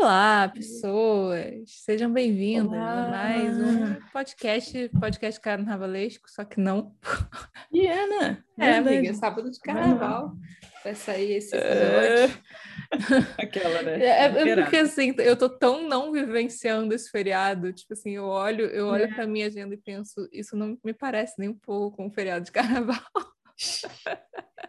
Olá, pessoas! Sejam bem-vindas a mais um podcast, podcast carnavalesco, só que não. Diana! É, amiga, sábado de carnaval. Vai sair esse episódio. Aquela, né? É, é porque assim, eu tô tão não vivenciando esse feriado, tipo assim, eu olho, eu olho É. pra minha agenda e penso, isso não me parece nem um pouco com um feriado de carnaval.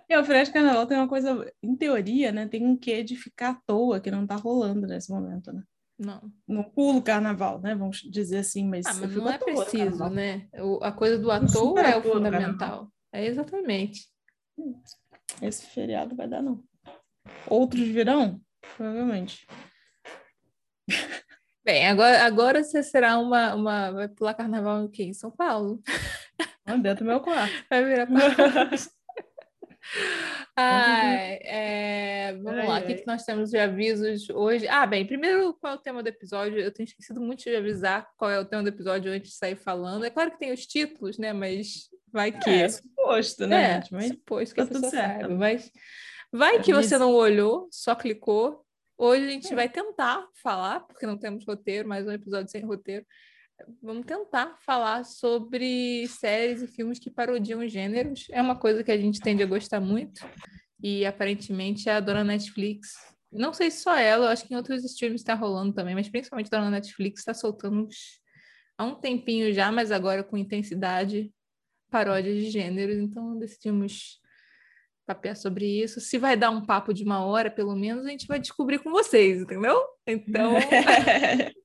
E o feriado de carnaval tem uma coisa, em teoria, né? Tem um quê de ficar à toa que não tá rolando nesse momento, né? Não. Não pulo carnaval, né? Vamos dizer assim, mas, Ah, mas não é toa preciso, carnaval. né? O- a coisa do à toa é o fundamental. É exatamente. Esse feriado vai dar, não. Outros virão? Provavelmente. Bem, agora, agora você será uma, uma. Vai pular carnaval em São Paulo. Dentro do meu quarto. Vai virar paródia. Ai, é, vamos Ai, lá, o que, que nós temos de avisos hoje? Ah, bem, primeiro, qual é o tema do episódio? Eu tenho esquecido muito de avisar qual é o tema do episódio antes de sair falando. É claro que tem os títulos, né? Mas vai que. É, suposto, né, É? Mas suposto que tá tudo pessoa certo. saiba, mas vai que você não olhou, só clicou. Hoje a gente É. vai tentar falar, porque não temos roteiro, mais um episódio sem roteiro. Vamos tentar falar sobre séries e filmes que parodiam gêneros. É uma coisa que a gente tende a gostar muito. E aparentemente a dona Netflix, não sei se só ela, eu acho que em outros streams está rolando também, mas principalmente a dona Netflix está soltando uns- há um tempinho já, mas agora com intensidade, paródias de gêneros. Então decidimos papear sobre isso. Se vai dar um papo de uma hora, pelo menos, a gente vai descobrir com vocês, entendeu? Então,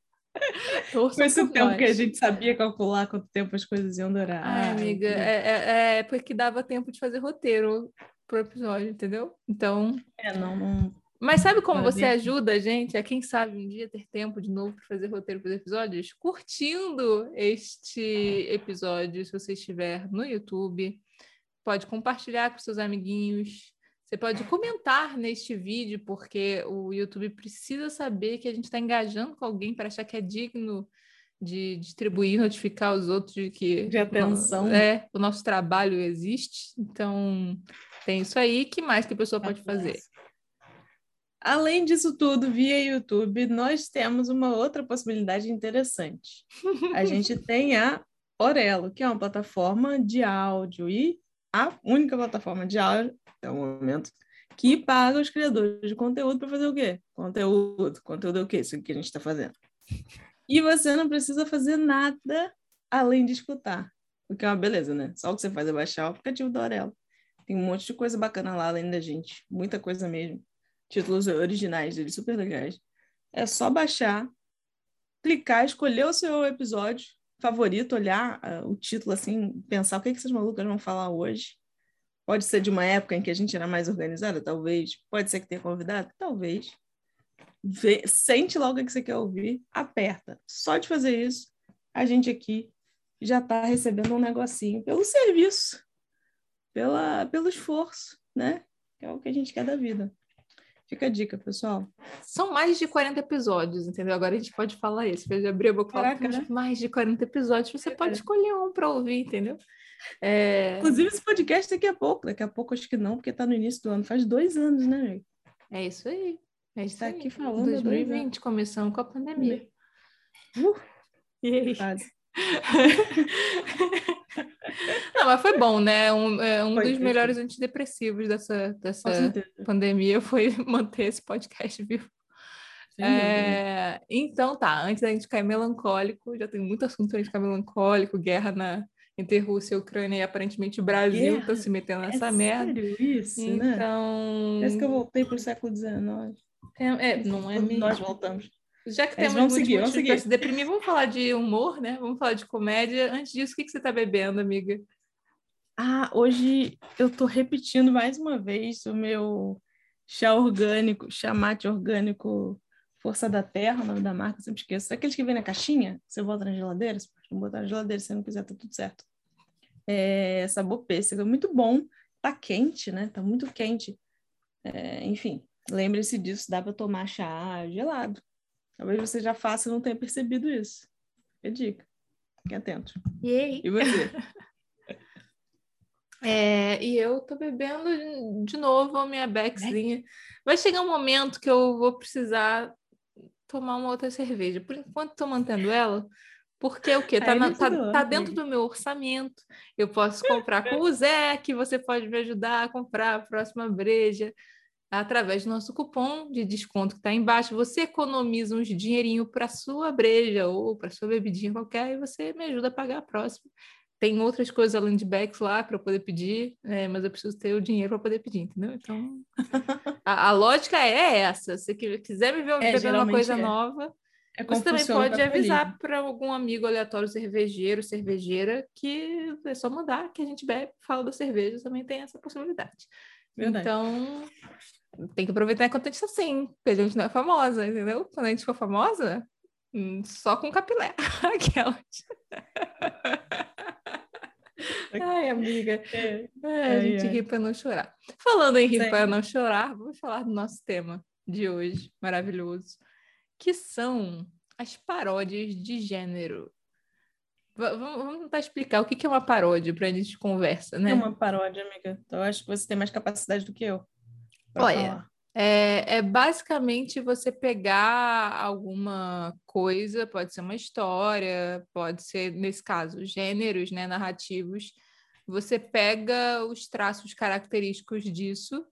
torçam Com esse tempo que a nós. gente sabia calcular quanto tempo as coisas iam durar. Ai, amiga, é, é, é porque dava tempo de fazer roteiro pro episódio, entendeu? Então, É, não, não. mas sabe como você ajuda a gente a, quem sabe, um dia ter tempo de novo para fazer roteiro para os episódios? Curtindo este episódio, se você estiver no YouTube. Pode compartilhar com seus amiguinhos. Você pode comentar neste vídeo, porque o YouTube precisa saber que a gente está engajando com alguém para achar que é digno de distribuir, notificar os outros de que De atenção. é, o nosso trabalho existe. Então, tem isso aí. que mais que a pessoa pode fazer? Além disso tudo, via YouTube, nós temos uma outra possibilidade interessante. A gente tem a Orelo, que é uma plataforma de áudio e a única plataforma de áudio, até o momento, que paga os criadores de conteúdo para fazer o quê? Conteúdo. Conteúdo é o quê? Isso que a gente está fazendo. E você não precisa fazer nada além de escutar. O que é uma beleza, né? Só o que você faz é baixar o aplicativo da Orelo. Tem um monte de coisa bacana lá, além da gente. Muita coisa mesmo. Títulos originais deles, super legais. É só baixar, clicar, escolher o seu episódio favorito, olhar ah, o título assim, pensar o que, que essas malucas vão falar hoje. Pode ser de uma época em que a gente era mais organizada, talvez. Pode ser que tenha convidado, talvez. Vê- sente logo o que você quer ouvir, aperta. Só de fazer isso, a gente aqui já está recebendo um negocinho pelo serviço, pela, pelo esforço, né? Que é o que a gente quer da vida. Fica a dica, pessoal. São mais de 40 episódios, entendeu? Agora a gente pode falar isso. Eu já abri a boca Caraca, "Temos né? mais de 40 episódios. Você pode É. escolher um para ouvir, entendeu? É, Inclusive, esse podcast daqui a pouco. Daqui a pouco, acho que não, porque está no início do ano. Faz dois anos, né, amigo? é isso aí. É isso Tá aí. aqui falando há dois 2020, começando com a pandemia. Uh, E aí? Não, mas foi bom, né? Um, é, um Foi, dos melhores antidepressivos dessa, dessa pandemia foi manter esse podcast vivo. É, então tá, antes da gente ficar melancólico, já tem muito assunto pra gente ficar melancólico, guerra na, entre Rússia e Ucrânia, e aparentemente o Brasil tá Guerra? se metendo É nessa merda. sério isso, né? Então, Parece que eu voltei pro século XIX. é, é, não é mesmo. Nós voltamos. Já que Mas temos vamos muitos seguir, vamos seguir. se deprimir, vamos falar de humor, né? Vamos falar de comédia. Antes disso, o que, que você tá bebendo, amiga? Ah, hoje eu tô repetindo mais uma vez o meu chá orgânico, chá mate orgânico Força da Terra, o nome da marca, sempre esqueço. Aqueles que vem na caixinha, você bota na geladeira, você pode não botar na geladeira, se você não quiser, tá tudo certo. É, sabor pêssego, é muito bom, tá quente, né? Tá muito quente. É, enfim, lembre-se disso, dá para tomar chá gelado. Talvez você já faça e não tenha percebido isso. É dica. Fique atento. Yay! E você? É, e eu tô bebendo de- novo a minha Beckzinha. Vai chegar um momento que eu vou precisar tomar uma outra cerveja. Por enquanto, estou mantendo ela, porque o quê? Tá, na, tá, tá, dentro do meu orçamento. Eu posso comprar com o Zé, que você pode me ajudar a comprar a próxima breja através do nosso cupom de desconto que está embaixo. Você economiza uns dinheirinho para sua breja ou para sua bebidinha qualquer e você me ajuda a pagar a próxima. Tem outras coisas além de backs lá para eu poder pedir, é, mas eu preciso ter o dinheiro para poder pedir, entendeu? Então, a, a, lógica é essa. Se quiser me ver é, uma coisa é. nova, é você também pode avisar para algum amigo aleatório cervejeiro, cervejeira, que é só mandar que a gente bebe, fala da cerveja, também tem essa possibilidade. Verdade. Então, tem que aproveitar enquanto a gente está assim, porque a gente não é famosa, entendeu? Quando a gente for famosa, hum, só com capilé. Aquelas. Ai, amiga. É. É, a gente ri para não chorar. Falando em rir para não chorar, vamos falar do nosso tema de hoje, maravilhoso, que são as paródias de gênero. V vamos tentar explicar o que é uma paródia para a gente conversa, né? É uma paródia, amiga. Então, eu acho que você tem mais capacidade do que eu. Olha, é, é, basicamente você pegar alguma coisa, pode ser uma história, pode ser, nesse caso, gêneros né, narrativos. Você pega os traços característicos disso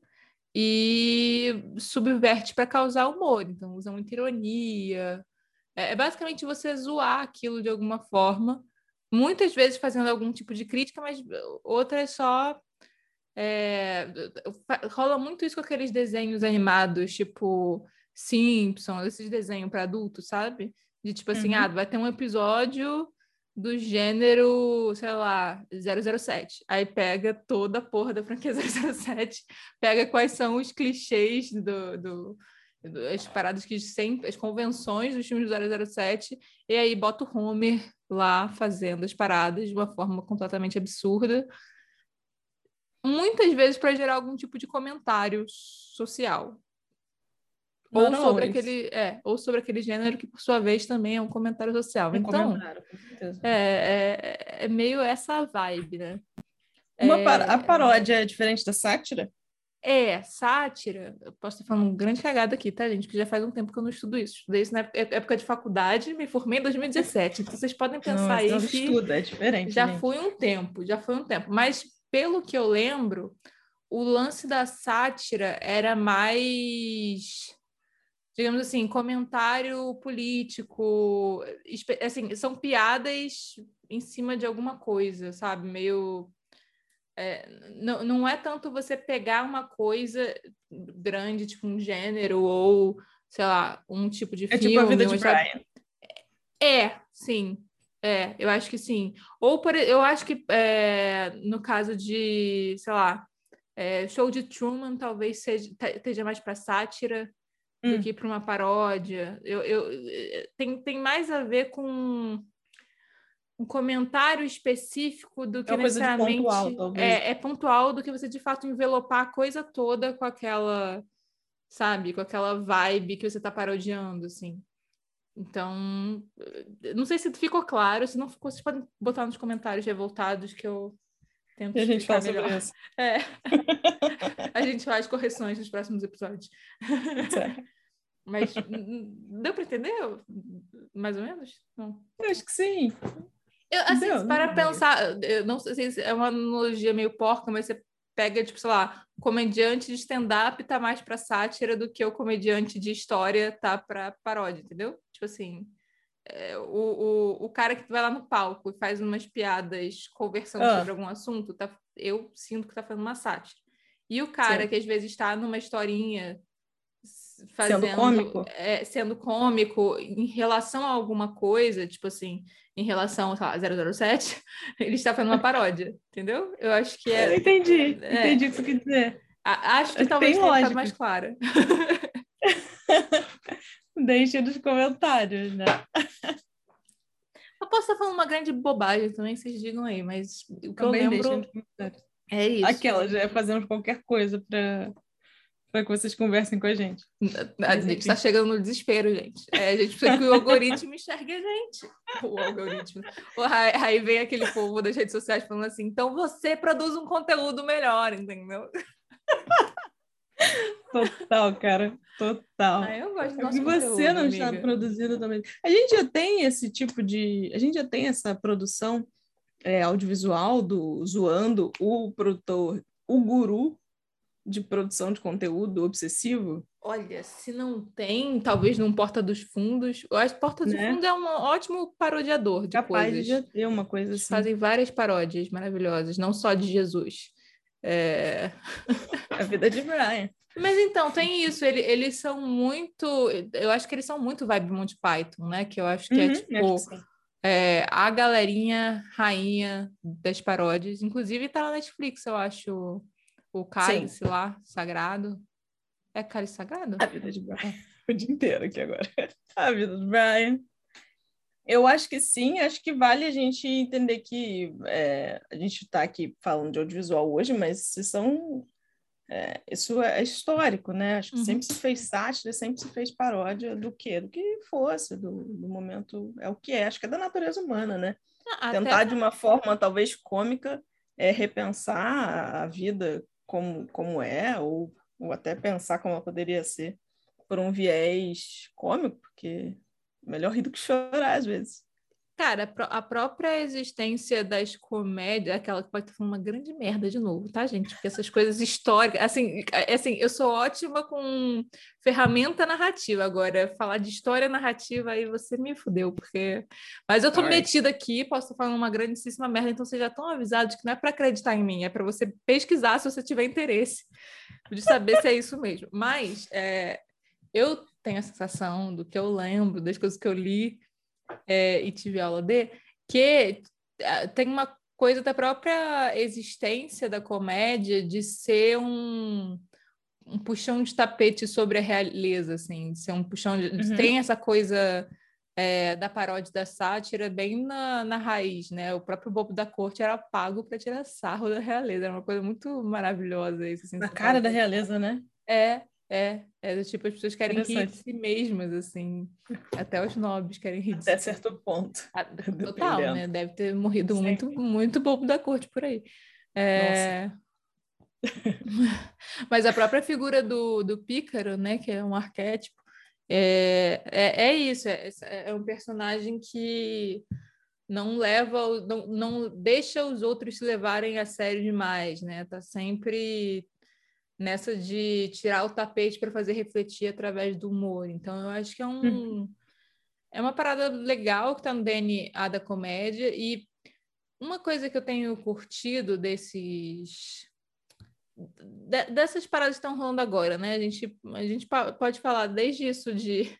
e subverte para causar humor. Então, usa muita ironia. É, é basicamente você zoar aquilo de alguma forma, muitas vezes fazendo algum tipo de crítica, mas outras só. É, rola muito isso com aqueles desenhos animados, tipo Simpsons, esses desenhos para adultos, sabe? De tipo assim, uhum. ah, vai ter um episódio do gênero, sei lá, 007. Aí pega toda a porra da franquia 007, pega quais são os clichês do, do, do as paradas que sempre, as convenções dos filmes do 007, e aí bota o Homer lá fazendo as paradas de uma forma completamente absurda. Muitas vezes para gerar algum tipo de comentário social. Ou não, sobre aquele, é, ou sobre aquele gênero que, por sua vez, também é um comentário social. Um então, comentário, é, é, é, meio essa vibe, né? Uma é, a paródia é diferente da sátira? É, sátira, eu posso estar falando um grande cagada aqui, tá, gente? Que já faz um tempo que eu não estudo isso. Estudei isso na época de faculdade, me formei em 2017. Então vocês podem pensar não, aí não que estuda, é diferente. Já gente. foi um tempo, já foi um tempo. Mas pelo que eu lembro, o lance da sátira era mais digamos assim, comentário político, assim, são piadas em cima de alguma coisa, sabe? Meio. É, não, não é tanto você pegar uma coisa grande, tipo um gênero, ou, sei lá, um tipo de é filme. É tipo a vida de Brian. É, sim. É, eu acho que sim. Ou por, eu acho que é, no caso de, sei lá, é, show de Truman talvez seja, esteja mais para sátira, do hum. que para uma paródia. Eu, eu, eh, tem, tem mais a ver com um comentário específico do que é necessariamente pontual, é, é, pontual do que você de fato envelopar a coisa toda com aquela sabe com aquela vibe que você está parodiando assim então não sei se ficou claro se não ficou vocês podem botar nos comentários revoltados que eu tento e a gente fala melhor. sobre isso é a gente faz correções nos próximos episódios certo. Mas deu para entender? Mais ou menos? Não. Eu acho que sim. Eu, assim, deu, para não pensar, eu não sei se é uma analogia meio porca, mas você pega, tipo, sei lá, o comediante de stand-up tá mais para sátira do que o comediante de história tá para paródia, entendeu? Tipo assim, é, o, o, o cara que vai lá no palco e faz umas piadas conversando ah. sobre algum assunto, tá, eu sinto que tá fazendo uma sátira. E o cara Sim. que às vezes está numa historinha fazendo, sendo cômico. É, sendo cômico em relação a alguma coisa, tipo assim, em relação a 007, ele está fazendo uma paródia, entendeu? Eu acho que é. Eu entendi, é, entendi o que você quer dizer. A, acho que talvez tenha ficado mais clara. Deixe nos comentários, né? Eu posso estar falando uma grande bobagem também, vocês digam aí, mas o que também eu lembro. É isso. Aquela, já fazemos qualquer coisa para para que vocês conversem com a gente. A gente está chegando no desespero, gente. É, a gente precisa que o algoritmo enxergue a gente. O algoritmo. Aí vem aquele povo das redes sociais falando assim: então você produz um conteúdo melhor, entendeu? Total, cara. Total. Ah, eu gosto do porque você não está amiga. produzindo também. A gente já tem esse tipo de. A gente já tem essa produção é, audiovisual do zoando o produtor, o guru de produção de conteúdo obsessivo. Olha, se não tem, talvez num Porta dos Fundos. Eu acho que Porta dos Né? Fundos é um ótimo parodiador de Capaz coisas. de já ter uma coisa Eles assim. fazem várias paródias maravilhosas, não só de Jesus. É, A vida de Brian. Mas então, tem isso, ele- eles são muito. Eu acho que eles são muito vibe Monty Python, né? Que eu acho que é Uhum, tipo que sim. é, a galerinha rainha das paródias. Inclusive tá na Netflix, eu acho, o Cálice lá, Sagrado. É Cálice Sagrado? A vida de Brian. O dia inteiro aqui agora. A vida do Brian. Eu acho que sim, acho que vale a gente entender que é, a gente está aqui falando de audiovisual hoje, mas são, é, isso é histórico, né? Acho que Uhum. sempre se fez sátira, sempre se fez paródia do quê? Do que fosse, do, do momento, é o que é, acho que é da natureza humana, né? Ah, Até- Tentar de uma forma talvez cômica é, repensar a- vida como, como é, ou, ou até pensar como ela poderia ser por um viés cômico, porque melhor rir do que chorar às vezes. Cara, a pró- a própria existência das comédias, aquela que pode estar falando uma grande merda de novo, tá, gente? Porque essas coisas históricas, assim, é- assim, eu sou ótima com ferramenta narrativa agora, falar de história narrativa aí você me fudeu, porque mas eu tô Sorry. metida aqui, posso estar falando uma grandíssima merda, então vocês já estão avisados que não é para acreditar em mim, é para você pesquisar se você tiver interesse de saber se é isso mesmo. Mas é, eu tenho a sensação do que eu lembro, das coisas que eu li é, e tive aula de, que ah, tem uma coisa da própria existência da comédia de ser um, um puxão de tapete sobre a realeza, assim, de ser um puxão de... Uhum. Tem essa coisa é, da paródia da sátira bem na, na raiz, né? O próprio Bobo da Corte era pago para tirar sarro da realeza, era uma coisa muito maravilhosa isso, assim, Na cara da realeza, né? É, é, é do tipo, as pessoas querem rir de si mesmas, assim, até os nobres querem rir de Até si certo ponto. ah, Total, Dependendo. né? Deve ter morrido Sim. muito, muito bobo da corte por aí. É... Mas a própria figura do, do Pícaro, né? Que é um arquétipo, é, é, é isso. É, é um personagem que não leva, não, não deixa os outros se levarem a sério demais, né? Tá sempre nessa de tirar o tapete para fazer refletir através do humor. Então, eu acho que é um é uma parada legal que está no DNA da comédia e uma coisa que eu tenho curtido desses de- dessas paradas que estão rolando agora, né? A gente, a gente pode falar desde isso de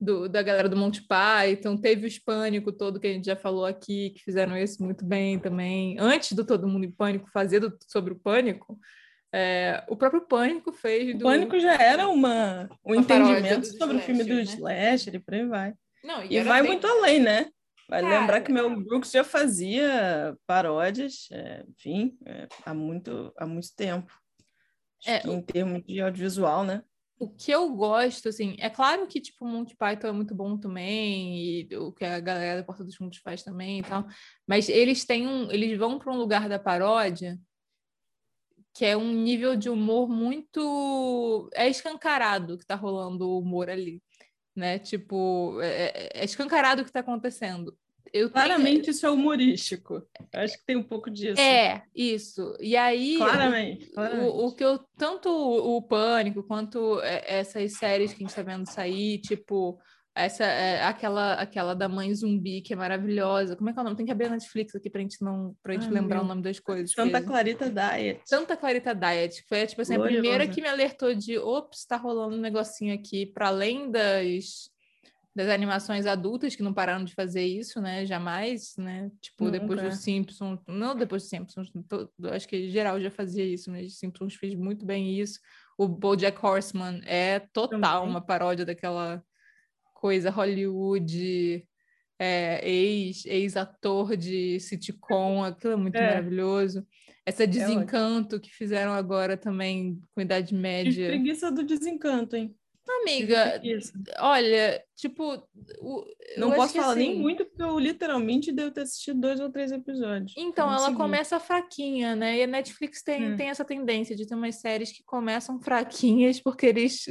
do- da galera do Monty Python, teve o Pânico todo que a gente já falou aqui, que fizeram isso muito bem também. Antes do Todo Mundo em Pânico fazer do- sobre o Pânico, é, o próprio Pânico fez O do... Pânico já era uma, um Uma entendimento sobre o filme do né? e por aí vai. Não, E era vai bem- muito além, né? Vai Cara, lembrar que Mel Brooks já fazia paródias, é, enfim, é, há, muito, há muito tempo. É, o- em termos de audiovisual, né? O que eu gosto, assim, é claro que, tipo, o Monty Python é muito bom também, e o que a galera da Porta dos Fundos faz também e tal, mas eles têm um, eles vão para um lugar da paródia que é um nível de humor muito... é escancarado que tá rolando o humor ali, né? Tipo, é, é escancarado o que tá acontecendo. Eu tenho- Claramente isso é humorístico. Eu acho que tem um pouco disso. É, isso. E aí... Claramente. claramente. O, o que eu tanto o, o Pânico quanto é, essas séries que a gente tá vendo sair, tipo essa é, aquela aquela da mãe zumbi que é maravilhosa. Como é que é o nome? Tem que abrir a Netflix aqui pra gente não pra gente Ai, lembrar meu. o nome das coisas. Santa Clarita Diet. Santa Clarita Diet, que foi tipo assim, a primeira que me alertou de, ops, tá rolando um negocinho aqui para além das das animações adultas que não pararam de fazer isso, né? Jamais, né? Tipo, depois Nunca. dos Simpsons, não depois dos Simpsons, to- acho que geral já fazia isso, né? Os Simpsons fez muito bem isso. O BoJack Horseman é total Também. uma paródia daquela coisa Hollywood, é, ex, ex-ator de sitcom, aquilo é muito É. maravilhoso. Essa ótimo. desencanto que fizeram agora também com Idade Média. preguiça do desencanto, hein? Amiga, olha, tipo. O, não posso falar assim... nem muito, porque eu literalmente devo ter assistido dois ou três episódios. Então, ela seguir. começa fraquinha, né? E a Netflix tem, hum. tem essa tendência de ter umas séries que começam fraquinhas, porque eles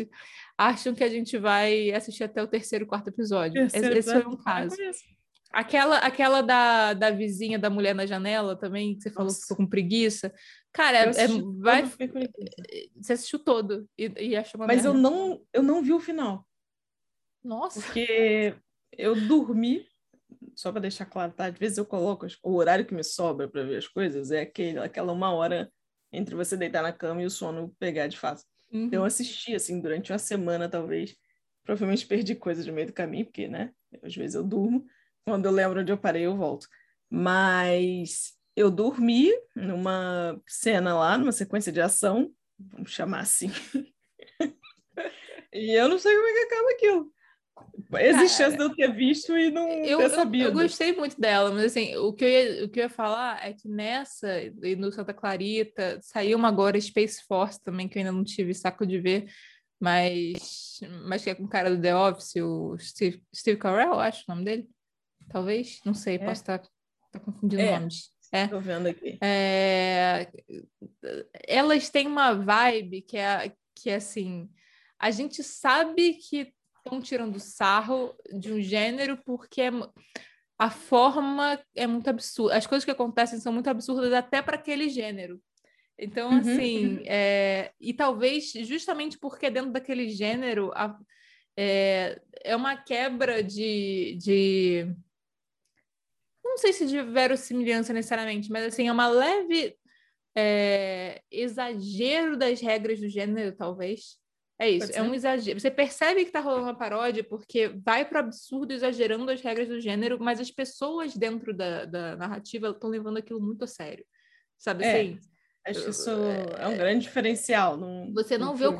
acham que a gente vai assistir até o terceiro, quarto episódio. Terceiro Esse foi um caso. Aquela, aquela da, da vizinha da mulher na janela também, que você falou Nossa. que ficou com preguiça. Cara, é, é vai. Você assistiu todo e, e achou uma Mas merda. eu não, eu não vi o final. Nossa. Porque eu dormi, só para deixar claro, tá? Às vezes eu coloco o horário que me sobra para ver as coisas é aquele, aquela uma hora entre você deitar na cama e o sono pegar de fato. Então, uhum. Então eu assisti assim durante uma semana, talvez. Provavelmente perdi coisas no meio do caminho, porque, né? Às vezes eu durmo. Quando eu lembro onde eu parei, eu volto. Mas eu dormi numa cena lá, numa sequência de ação, vamos chamar assim. e eu não sei como é que acaba aquilo. Existe chance de eu ter visto e não eu, ter sabido. Eu, eu, gostei muito dela, mas assim, o que, eu ia, o que eu ia falar é que nessa, e no Santa Clarita, saiu uma agora Space Force também, que eu ainda não tive saco de ver, mas, mas que é com o cara do The Office, o Steve, Steve Carell, acho o nome dele. Talvez, não sei, é. posso estar, estar confundindo é. nomes. É. Tô vendo aqui. É... Elas têm uma vibe que é, que é assim, a gente sabe que estão tirando sarro de um gênero porque é, a forma é muito absurda. As coisas que acontecem são muito absurdas até para aquele gênero. Então, uhum. assim, é, e talvez justamente porque dentro daquele gênero a, é, é uma quebra de, de não sei se de verossimilhança necessariamente, mas assim, é uma leve é, exagero das regras do gênero, talvez. É isso, é um exagero. Você percebe que está rolando uma paródia porque vai para o absurdo exagerando as regras do gênero, mas as pessoas dentro da, da narrativa estão levando aquilo muito a sério. Sabe é. assim? Acho que isso é um grande diferencial. Num, você não vê o,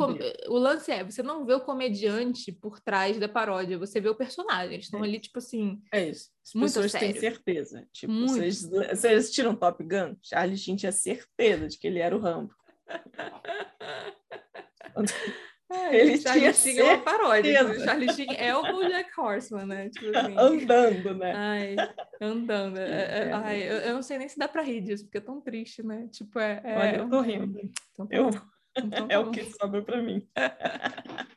o lance é, você não vê o comediante por trás da paródia, você vê o personagem. Eles estão é. ali, tipo assim. É isso. As pessoas sério. têm certeza. Tipo, vocês, vocês assistiram Top Gun? Charlie Sheen tinha certeza de que ele era o Rambo. É, ele Charlie Sheen é uma paródia. O Charlie Sheen é o Jack Horseman, né? Tipo assim. Andando, né? Ai, andando. É, é, ai, eu, eu, não sei nem se dá pra rir disso, porque é tão triste, né? Tipo, é. é Olha, eu tô rindo. Então, eu... Então, é o que sobra pra mim.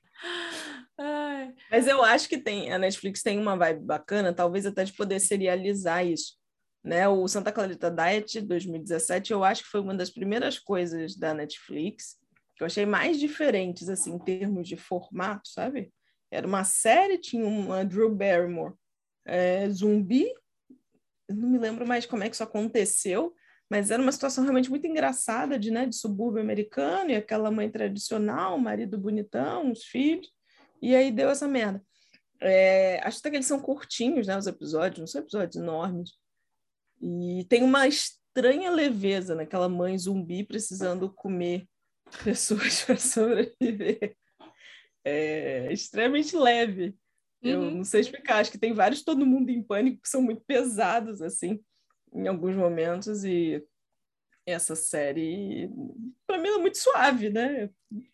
Mas eu acho que tem, a Netflix tem uma vibe bacana, talvez até de poder serializar isso. Né? O Santa Clarita Diet 2017, eu acho que foi uma das primeiras coisas da Netflix que eu achei mais diferentes, assim, em termos de formato, sabe? Era uma série, tinha uma Drew Barrymore é, zumbi, eu não me lembro mais como é que isso aconteceu, mas era uma situação realmente muito engraçada de, né, de subúrbio americano, e aquela mãe tradicional, marido bonitão, os filhos, e aí deu essa merda. É, acho até que eles são curtinhos, né, os episódios, não são episódios enormes. E tem uma estranha leveza naquela mãe zumbi precisando comer pessoas para sobreviver. É extremamente leve. Eu uhum. não sei explicar, acho que tem vários Todo Mundo em Pânico que são muito pesados, assim, em alguns momentos, e essa série, para mim, é muito suave, né?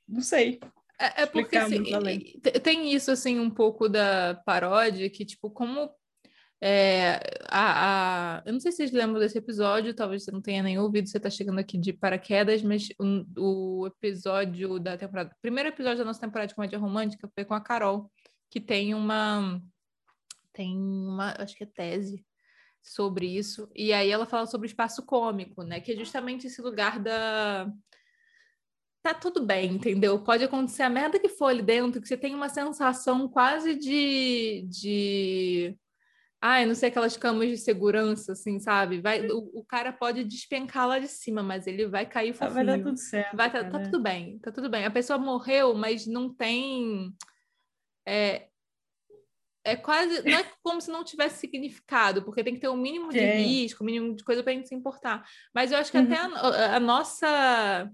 Não sei. É, é porque assim, tem isso, assim, um pouco da paródia, que, tipo, como é, a, a, eu não sei se vocês lembram desse episódio, talvez você não tenha nem ouvido, você está chegando aqui de paraquedas, mas um, o episódio da temporada, o primeiro episódio da nossa temporada de comédia romântica foi com a Carol, que tem uma, tem uma, acho que é tese sobre isso, e aí ela fala sobre o espaço cômico, né, que é justamente esse lugar da tá tudo bem, entendeu? Pode acontecer a merda que for ali dentro, que você tem uma sensação quase de, de ai, não sei, aquelas camas de segurança, assim, sabe? Vai, o, o cara pode despencar lá de cima, mas ele vai cair fofinho. Vai dar tudo certo. Vai, tá, tá, tudo bem, tá tudo bem. A pessoa morreu, mas não tem... É, é quase... Não é como se não tivesse significado, porque tem que ter um mínimo de risco, um mínimo de coisa pra gente se importar. Mas eu acho que uhum. até a, a nossa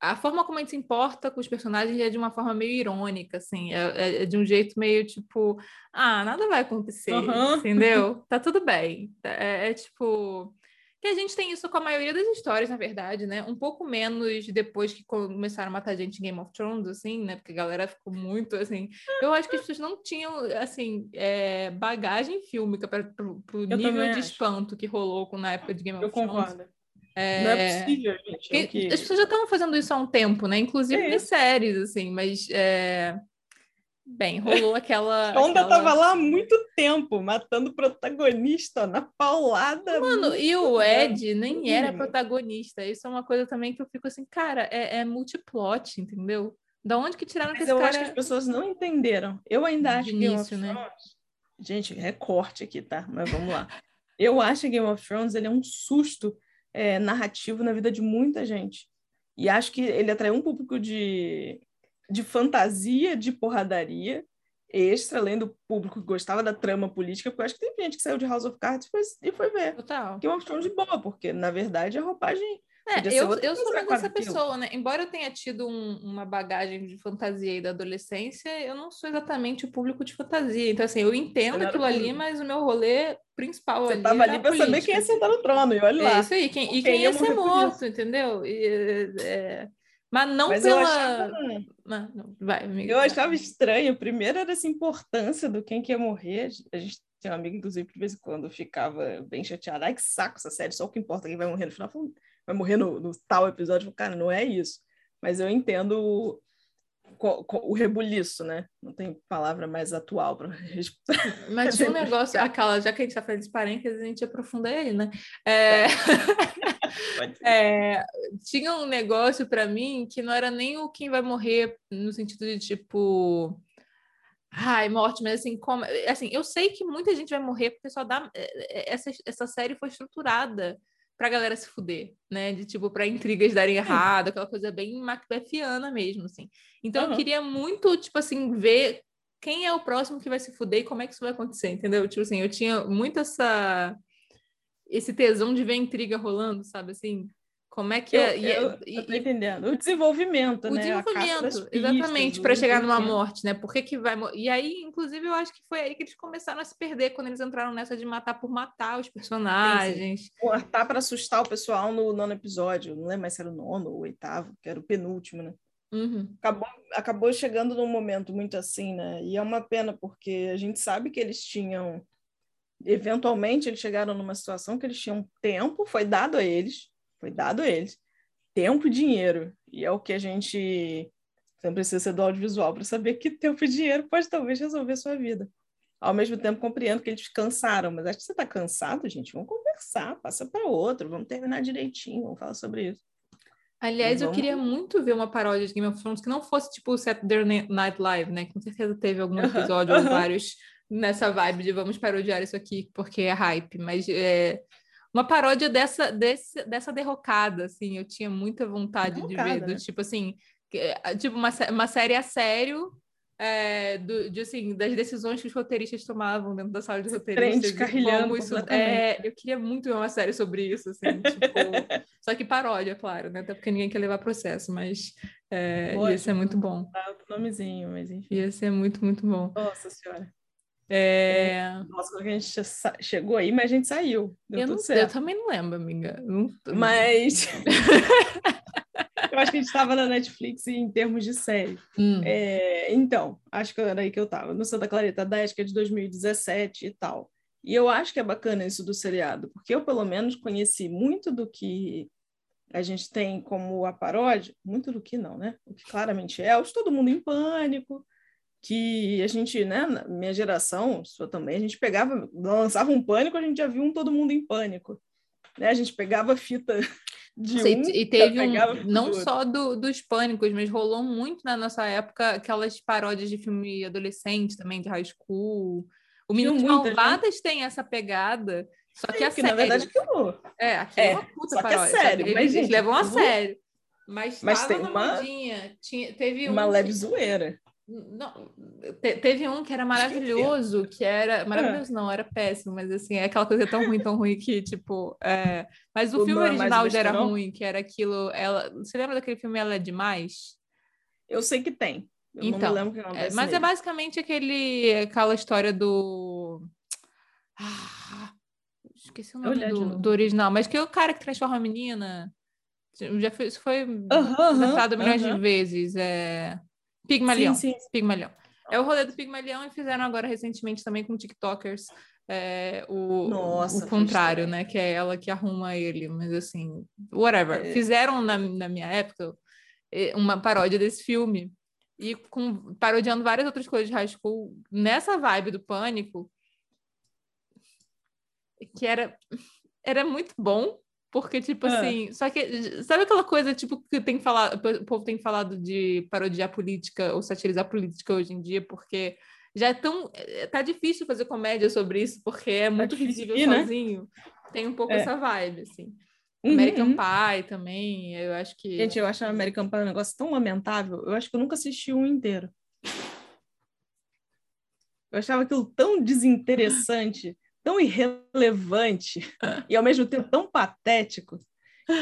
a forma como a gente se importa com os personagens é de uma forma meio irônica, assim, é, é, é de um jeito meio tipo, ah, nada vai acontecer, uhum. entendeu? Tá tudo bem. É, é, tipo. Que a gente tem isso com a maioria das histórias, na verdade, né? Um pouco menos depois que começaram a matar gente em Game of Thrones, assim, né? Porque a galera ficou muito, assim... Eu acho que as pessoas não tinham, assim, é, bagagem fílmica para o nível de espanto que rolou com, na época de Game of Eu Thrones. concordo. É... Não é possível, gente. É que... As pessoas já estavam fazendo isso há um tempo, né? Inclusive é. em séries, assim, mas... É... Bem, rolou aquela. Onda aquela... tava lá há muito tempo, matando o protagonista na paulada. Mano, e o Ed nem era protagonista. Isso é uma coisa também que eu fico assim, cara, é, é multiplot, entendeu? Da onde que tiraram Mas esse eu cara... acho que as pessoas não entenderam. Eu ainda acho início, Game of né? Thrones... Gente, recorte aqui, tá? Mas vamos lá. eu acho que Game of Thrones ele é um susto é, narrativo na vida de muita gente. E acho que ele atraiu um público de, de fantasia, de porradaria extra, além do público que gostava da trama política, porque eu acho que tem gente que saiu de House of Cards e foi, e foi ver Total. Game of Thrones de boa, porque, na verdade, a roupagem É, eu, eu sou mais essa pessoa, né? Embora eu tenha tido um- uma bagagem de fantasia aí da adolescência, eu não sou exatamente o público de fantasia. Então, assim, eu entendo Você não aquilo ali, público. mas o meu rolê principal Você ali tava era ali pra saber quem ia sentar no trono, e olha lá. É isso aí, quem, e Quem ia ser morto, entendeu? E, é, Mas não Mas eu pela. achava, Mas não, vai, amiga. eu achava estranho. Primeiro era essa importância do quem que ia morrer. A gente tem uma amiga, inclusive, de vez em quando ficava bem chateada. Ai, que saco essa série, só o que importa é quem vai morrer no final. Eu Vai morrer no, no tal episódio. Cara, não é isso. Mas eu entendo o, o rebuliço, né? Não tem palavra mais atual para Mas tinha um negócio, aquela, já que a gente tá fazendo esse parênteses, a gente aprofunda ele, né? É, é, tinha um negócio pra mim que não era nem o quem vai morrer no sentido de tipo. Ai, morte, mas assim, como, assim, eu sei que muita gente vai morrer porque só dá. é, é, Essa, essa série foi estruturada pra galera se fuder, né? De tipo, pra intrigas darem errado, aquela coisa bem Macbethiana mesmo, assim. Então eu Aham. queria muito, tipo assim, ver quem é o próximo que vai se fuder e como é que isso vai acontecer, entendeu? Tipo assim, eu tinha muito essa esse tesão de ver a intriga rolando, sabe assim? Como é que Eu, é e- eu, e- eu tô entendendo. O desenvolvimento, o né? Desenvolvimento, pistas, exatamente, para chegar numa morte, né? Por que, que vai E aí, inclusive, eu acho que foi aí que eles começaram a se perder quando eles entraram nessa de matar por matar os personagens. Cortar para assustar o pessoal no nono episódio. Não lembro mais se era o nono ou o oitavo, que era o penúltimo, né? Uhum. acabou, acabou chegando num momento muito assim, né? E é uma pena, porque a gente sabe que eles tinham. Eventualmente, eles chegaram numa situação que eles tinham tempo, foi dado a eles, foi dado a eles, tempo e dinheiro. E é o que a gente. Você não precisa ser do audiovisual para saber que tempo e dinheiro pode talvez resolver sua vida. Ao mesmo tempo, compreendo que eles cansaram, mas acho que você está cansado, gente. Vamos conversar, passa para outro, vamos terminar direitinho, vamos falar sobre isso. Aliás, eu Vamos- queria muito ver uma paródia de Game of Thrones que não fosse tipo o Saturday Night Live, né? Com certeza teve algum episódio ou aham. vários nessa vibe de vamos parodiar isso aqui porque é hype, mas é uma paródia dessa, desse, dessa derrocada, assim, eu tinha muita vontade de ver, Derrocada, do né? tipo assim, tipo uma, uma série a sério, é, do, de, assim, das decisões que os roteiristas tomavam dentro da sala de roteiristas. e descarrilhando como isso- é, eu queria muito ver uma série sobre isso, assim, tipo, só que paródia, claro, né? Até porque ninguém quer levar processo, mas é, ia Lógico. ser muito bom. Dá outro nomezinho, mas enfim. Ia ser muito, muito bom. Nossa senhora. É, Nossa, quando a gente chegou aí, mas a gente saiu. Deu eu, não, tudo eu certo. também não lembro, amiga. Não- Mas. eu acho que a gente estava na Netflix em termos de série. Hum, É, então, acho que era aí que eu estava. No Santa Clarita 10, que é de 2017 e tal. E eu acho que é bacana isso do seriado, porque eu, pelo menos, conheci muito do que a gente tem como a paródia, muito do que não, né? O que claramente é, os Todo Mundo em Pânico, que a gente, né, na minha geração, sua também, a gente pegava, lançava um pânico, a gente já viu um Todo Mundo em Pânico. Né? A gente pegava fita de e- um, e teve um, não só do, dos pânicos, mas rolou muito na nossa época aquelas paródias de filme adolescente também, de high school. O Menino? Malvadas tem essa pegada, só que a que, na verdade, aquilo É, aquilo é, É, uma puta só que é paródia. sério, mas, eles gente, levam a sério. Mas, Mas tem na uma- modinha. Tinha, teve uma um leve que- zoeira. Não, te- teve um que era maravilhoso, que era. Maravilhoso não, era péssimo, mas assim, é aquela coisa tão ruim, tão ruim que, tipo. é, Mas o O filme não é original já era ruim, que era aquilo. Ela... Você lembra daquele filme Ela é Demais? Eu sei que tem. Eu não Então, me lembro o que É, acontece mas é nele. basicamente aquele, aquela história do. Ah, Esqueci o nome do, do, original, mas que é o cara que transforma a menina. Já foi, isso foi uhum, -huh, milhões uh -huh. de vezes. É... Pigmalion. Sim, sim. Pigmalion. É o rolê do Pigmalion e fizeram agora recentemente também com TikTokers é, o, Nossa, o contrário, né? Que é ela que arruma ele, mas assim, whatever. É. Fizeram na, na minha época é, uma paródia desse filme e com, parodiando várias outras coisas de high school nessa vibe do pânico que era era muito bom porque tipo é. assim só que sabe aquela coisa tipo que tem falado o povo tem falado de parodiar política ou satirizar política hoje em dia porque já é tão. É, tá difícil fazer comédia sobre isso, porque é muito tá ridículo né? sozinho. Tem um pouco é. essa vibe, assim. Uhum, American uhum. Pie também, eu acho que. Gente, eu acho American Pie um negócio tão lamentável. Eu acho que eu nunca assisti um inteiro. Eu achava aquilo tão desinteressante, tão irrelevante e ao mesmo tempo tão patético.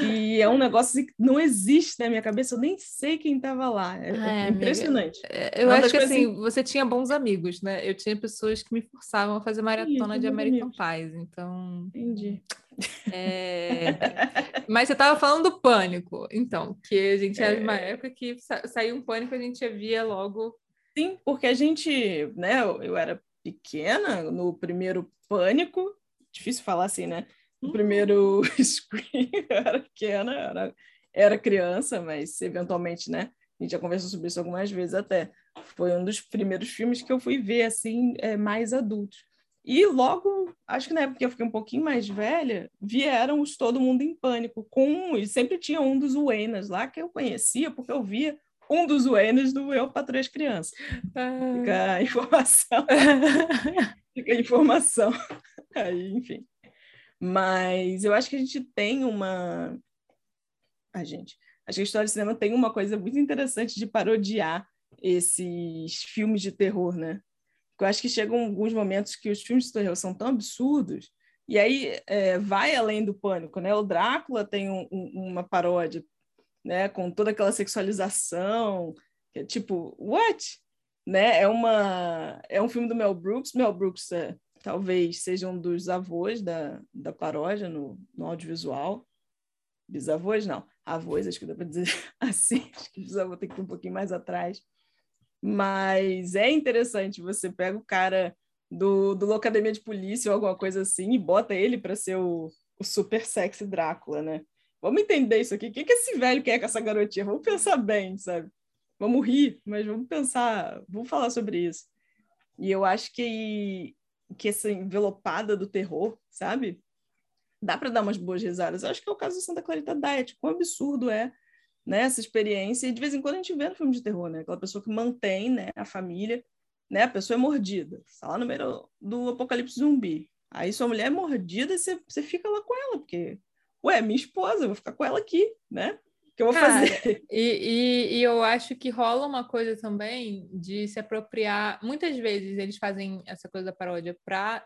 E é um negócio que não existe na minha cabeça, eu nem sei quem estava lá. É, é impressionante. É, eu acho que assim, você tinha bons amigos, né? Eu tinha pessoas que me forçavam a fazer maratona de American Pies, então. Entendi. É... Mas você estava falando do pânico, então, que a gente era de uma é. época que sa saiu um pânico, a gente via logo. Sim, porque a gente, né, eu, eu era pequena no primeiro pânico, difícil falar assim, né? O primeiro screen era pequena, era, era criança, mas eventualmente, né? A gente já conversou sobre isso algumas vezes até. Foi um dos primeiros filmes que eu fui ver, assim, é, mais adultos. E logo, acho que na época que eu fiquei um pouquinho mais velha, vieram os Todo Mundo em Pânico, com, e sempre tinha um dos Uenas lá que eu conhecia, porque eu via um dos Uenas do Eu para Três Crianças. Fica a informação. Fica a informação. Aí, enfim. Mas eu acho que a gente tem uma. A gente. Acho que a história do cinema tem uma coisa muito interessante de parodiar esses filmes de terror, né? Porque eu acho que chegam alguns momentos que os filmes de terror são tão absurdos, e aí é, vai além do pânico, né? O Drácula tem um, um, uma paródia, né? Com toda aquela sexualização, que é tipo, what? Né? É, uma, é um filme do Mel Brooks. Mel Brooks é, talvez seja um dos avós da, da paródia no, no audiovisual. Bisavós, não. Avós, acho que dá para dizer assim. Acho que bisavô tem que ir um pouquinho mais atrás. Mas é interessante, você pega o cara do, do Locademia de Polícia ou alguma coisa assim e bota ele para ser o, o super sexy Drácula, né? Vamos entender isso aqui. O que, que esse velho quer com essa garotinha? Vamos pensar bem, sabe? Vamos rir, mas vamos pensar, vamos falar sobre isso. E eu acho que que essa envelopada do terror, sabe? Dá para dar umas boas risadas. Eu acho que é o caso do Santa Clarita Diet. Quão absurdo é né, essa experiência. E de vez em quando a gente vê no filme de terror, né? Aquela pessoa que mantém né, a família, né? A pessoa é mordida. Está lá no meio do apocalipse zumbi. Aí sua mulher é mordida e você, você fica lá com ela, porque, ué, minha esposa, eu vou ficar com ela aqui, né? que eu vou Cara, fazer. E, e, e, eu acho que rola uma coisa também de se apropriar. Muitas vezes eles fazem essa coisa da paródia para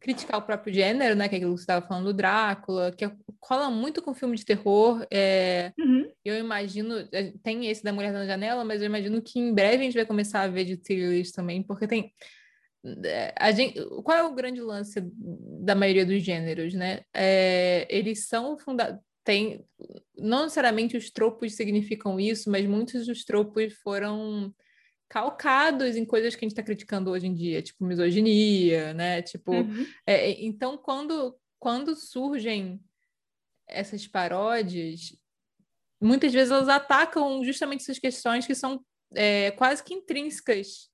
criticar o próprio gênero, né? Que é aquilo que você estava falando do Drácula, que rola muito com filme de terror. É... Uhum. Eu imagino, é, tem esse da Mulher na Janela, mas eu imagino que em breve a gente vai começar a ver de thrillers também, porque tem. A gente, qual é o grande lance da maioria dos gêneros, né? É, eles são fundados tem não necessariamente os tropos significam isso, mas muitos dos tropos foram calcados em coisas que a gente está criticando hoje em dia, tipo misoginia, né? Tipo, uhum. é, então quando quando surgem essas paródias, muitas vezes elas atacam justamente essas questões que são é, quase que intrínsecas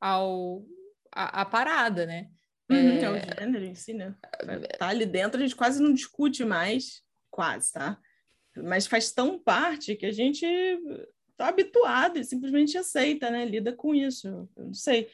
ao a, a parada, né? Uhum, é, é o gênero em si, né? Tá ali dentro, a gente quase não discute mais quase, tá? Mas faz tão parte que a gente está habituado e simplesmente aceita, né? Lida com isso. Eu não sei.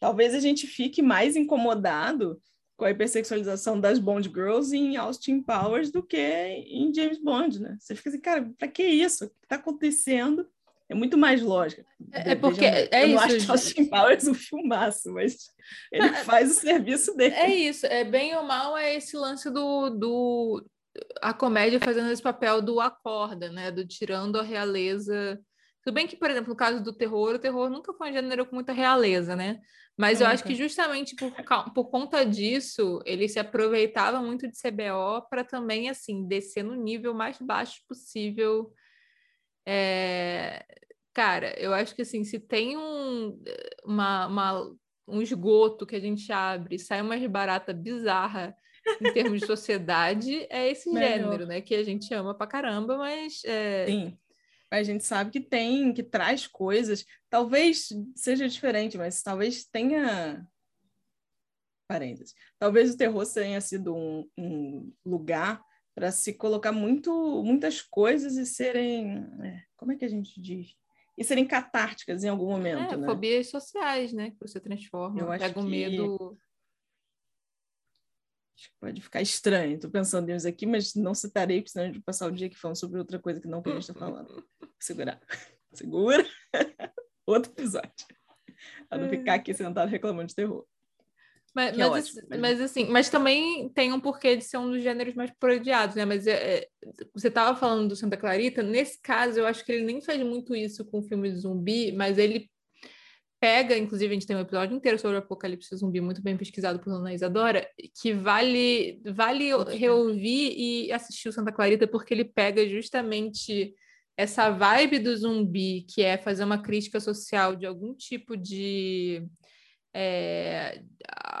Talvez a gente fique mais incomodado com a hipersexualização das Bond Girls em Austin Powers do que em James Bond, né? Você fica assim, cara, para que isso? O que está acontecendo? É muito mais lógica. É, é porque é eu isso. não acho Austin Powers um filmaço, mas ele faz o serviço dele. É isso. É bem ou mal é esse lance do, do a comédia fazendo esse papel do acorda, né? Do tirando a realeza. Tudo bem que, por exemplo, no caso do terror, o terror nunca foi um gênero com muita realeza, né? Mas eu acho que justamente por, por conta disso, ele se aproveitava muito de CBO para também, assim, descer no nível mais baixo possível. É... Cara, eu acho que, assim, se tem um, uma, uma, um esgoto que a gente abre, sai uma barata bizarra em termos de sociedade, é esse gênero, né? Que a gente ama pra caramba, mas... É... Sim a gente sabe que tem, que traz coisas. Talvez seja diferente, mas talvez tenha. Parênteses. Talvez o terror tenha sido um, um lugar para se colocar muito, muitas coisas e serem. É, como é que a gente diz? E serem catárticas em algum momento. É, né? fobias sociais, né? Que você transforma. Eu pega o que... medo Acho que pode ficar estranho. Estou pensando nisso aqui, mas não citarei, porque senão a gente passar o dia aqui falando sobre outra coisa que não que a gente está falando. Segurar. Segura. Outro episódio. Para não ficar aqui sentado reclamando de terror. Mas, é mas, é ótimo, mas... mas, assim, mas também tem um porquê de ser um dos gêneros mais parodiados, né? Mas é, você estava falando do Santa Clarita, nesse caso eu acho que ele nem faz muito isso com filme de zumbi, mas ele pega, inclusive a gente tem um episódio inteiro sobre o apocalipse zumbi, muito bem pesquisado por Ana Isadora, que vale, vale reouvir e assistir o Santa Clarita, porque ele pega justamente essa vibe do zumbi, que é fazer uma crítica social de algum tipo de. É,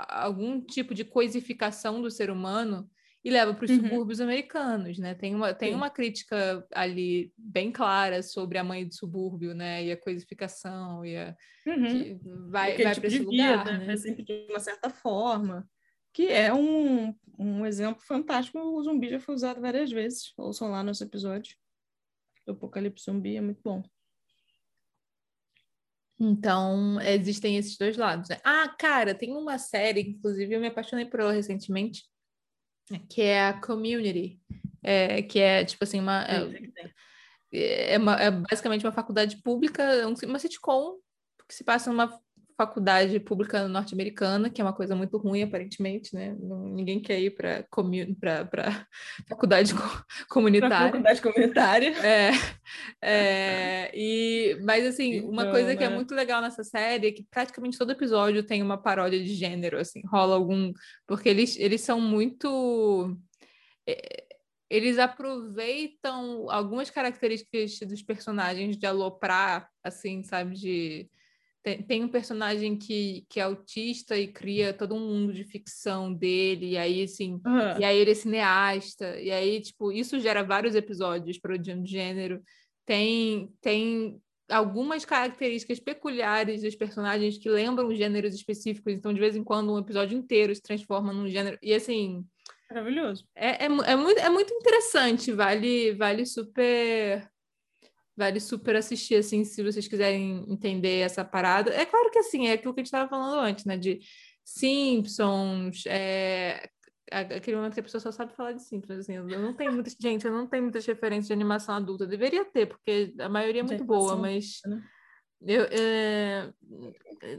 algum tipo de coisificação do ser humano e leva para os uhum. subúrbios americanos, né? Tem uma, tem uma crítica ali bem clara sobre a mãe do subúrbio, né? E a coisificação, e a, uhum. vai, vai tipo para esse lugar, vida, né? sempre de uma certa forma, que é um, um exemplo fantástico. O zumbi já foi usado várias vezes, ouçam lá nosso episódio. O Apocalipse Zumbi é muito bom. Então, existem esses dois lados, né? Ah, cara, tem uma série, inclusive eu me apaixonei por ela recentemente, que é a Community, é, que é tipo assim, uma. É, é, uma, é basicamente uma faculdade pública, uma sitcom que se passa numa faculdade pública norte-americana, que é uma coisa muito ruim, aparentemente, né? ninguém quer ir para para faculdade comunitária. faculdade comunitária. É, é, e, mas, assim, então, uma coisa né? que é né? muito legal nessa série é que praticamente todo episódio tem uma paródia de gênero, assim, rola algum... Porque eles, eles são muito... É, eles aproveitam algumas características dos personagens de aloprar, assim, sabe, de tem, tem, um personagem que, que é autista e cria todo um mundo de ficção dele, e aí, assim, uhum. e aí ele é cineasta, e aí, tipo, isso gera vários episódios parodiando gênero. Tem, tem algumas características peculiares dos personagens que lembram gêneros específicos, então, de vez em quando, um episódio inteiro se transforma num gênero, e assim... Maravilhoso. É, é, é, muito, é muito interessante, vale, vale super Vale super assistir, assim, se vocês quiserem entender essa parada. É claro que, assim, é aquilo que a gente estava falando antes, né? De Simpsons, é... aquele momento que a pessoa só sabe falar de Simpsons, assim. Eu não tenho muitas... Gente, eu não tenho muitas referências de animação adulta. Deveria ter, porque a maioria é muito boa, mas... Né? Eu, é,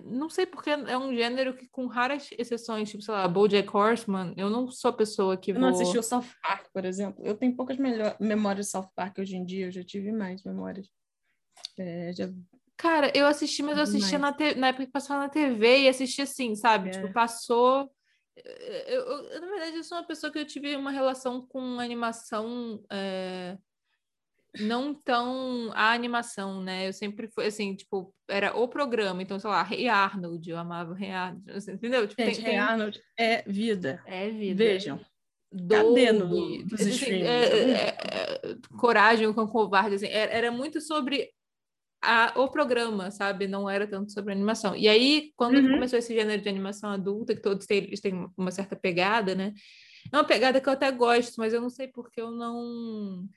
não sei porque é um gênero que, com raras exceções, tipo, sei lá, BoJack Horseman, eu não sou a pessoa que eu vou... não assisti o South Park, por exemplo. Eu tenho poucas memórias de South Park hoje em dia, eu já tive mais memórias. É, já... Cara, eu assisti, mas eu assistia na, te... na época que passava na TV e assisti assim, sabe? É. Tipo, passou... Eu, eu, eu, na verdade, eu sou uma pessoa que eu tive uma relação com animação... É não tão a animação, né? Eu sempre fui assim, tipo, era o programa, então, sei lá, Rei hey Arnold, eu amava Rei hey Arnold, assim, entendeu? Tipo, Gente, Rei hey Arnold é vida. É vida. Vejam. Cadê no, dos assim, é, é, é, coragem com covarde, assim, era, era muito sobre a, o programa, sabe? Não era tanto sobre animação. E aí, quando uhum. começou esse gênero de animação adulta, que todos têm, têm uma certa pegada, né? É uma pegada que eu até gosto, mas eu não sei porque eu não.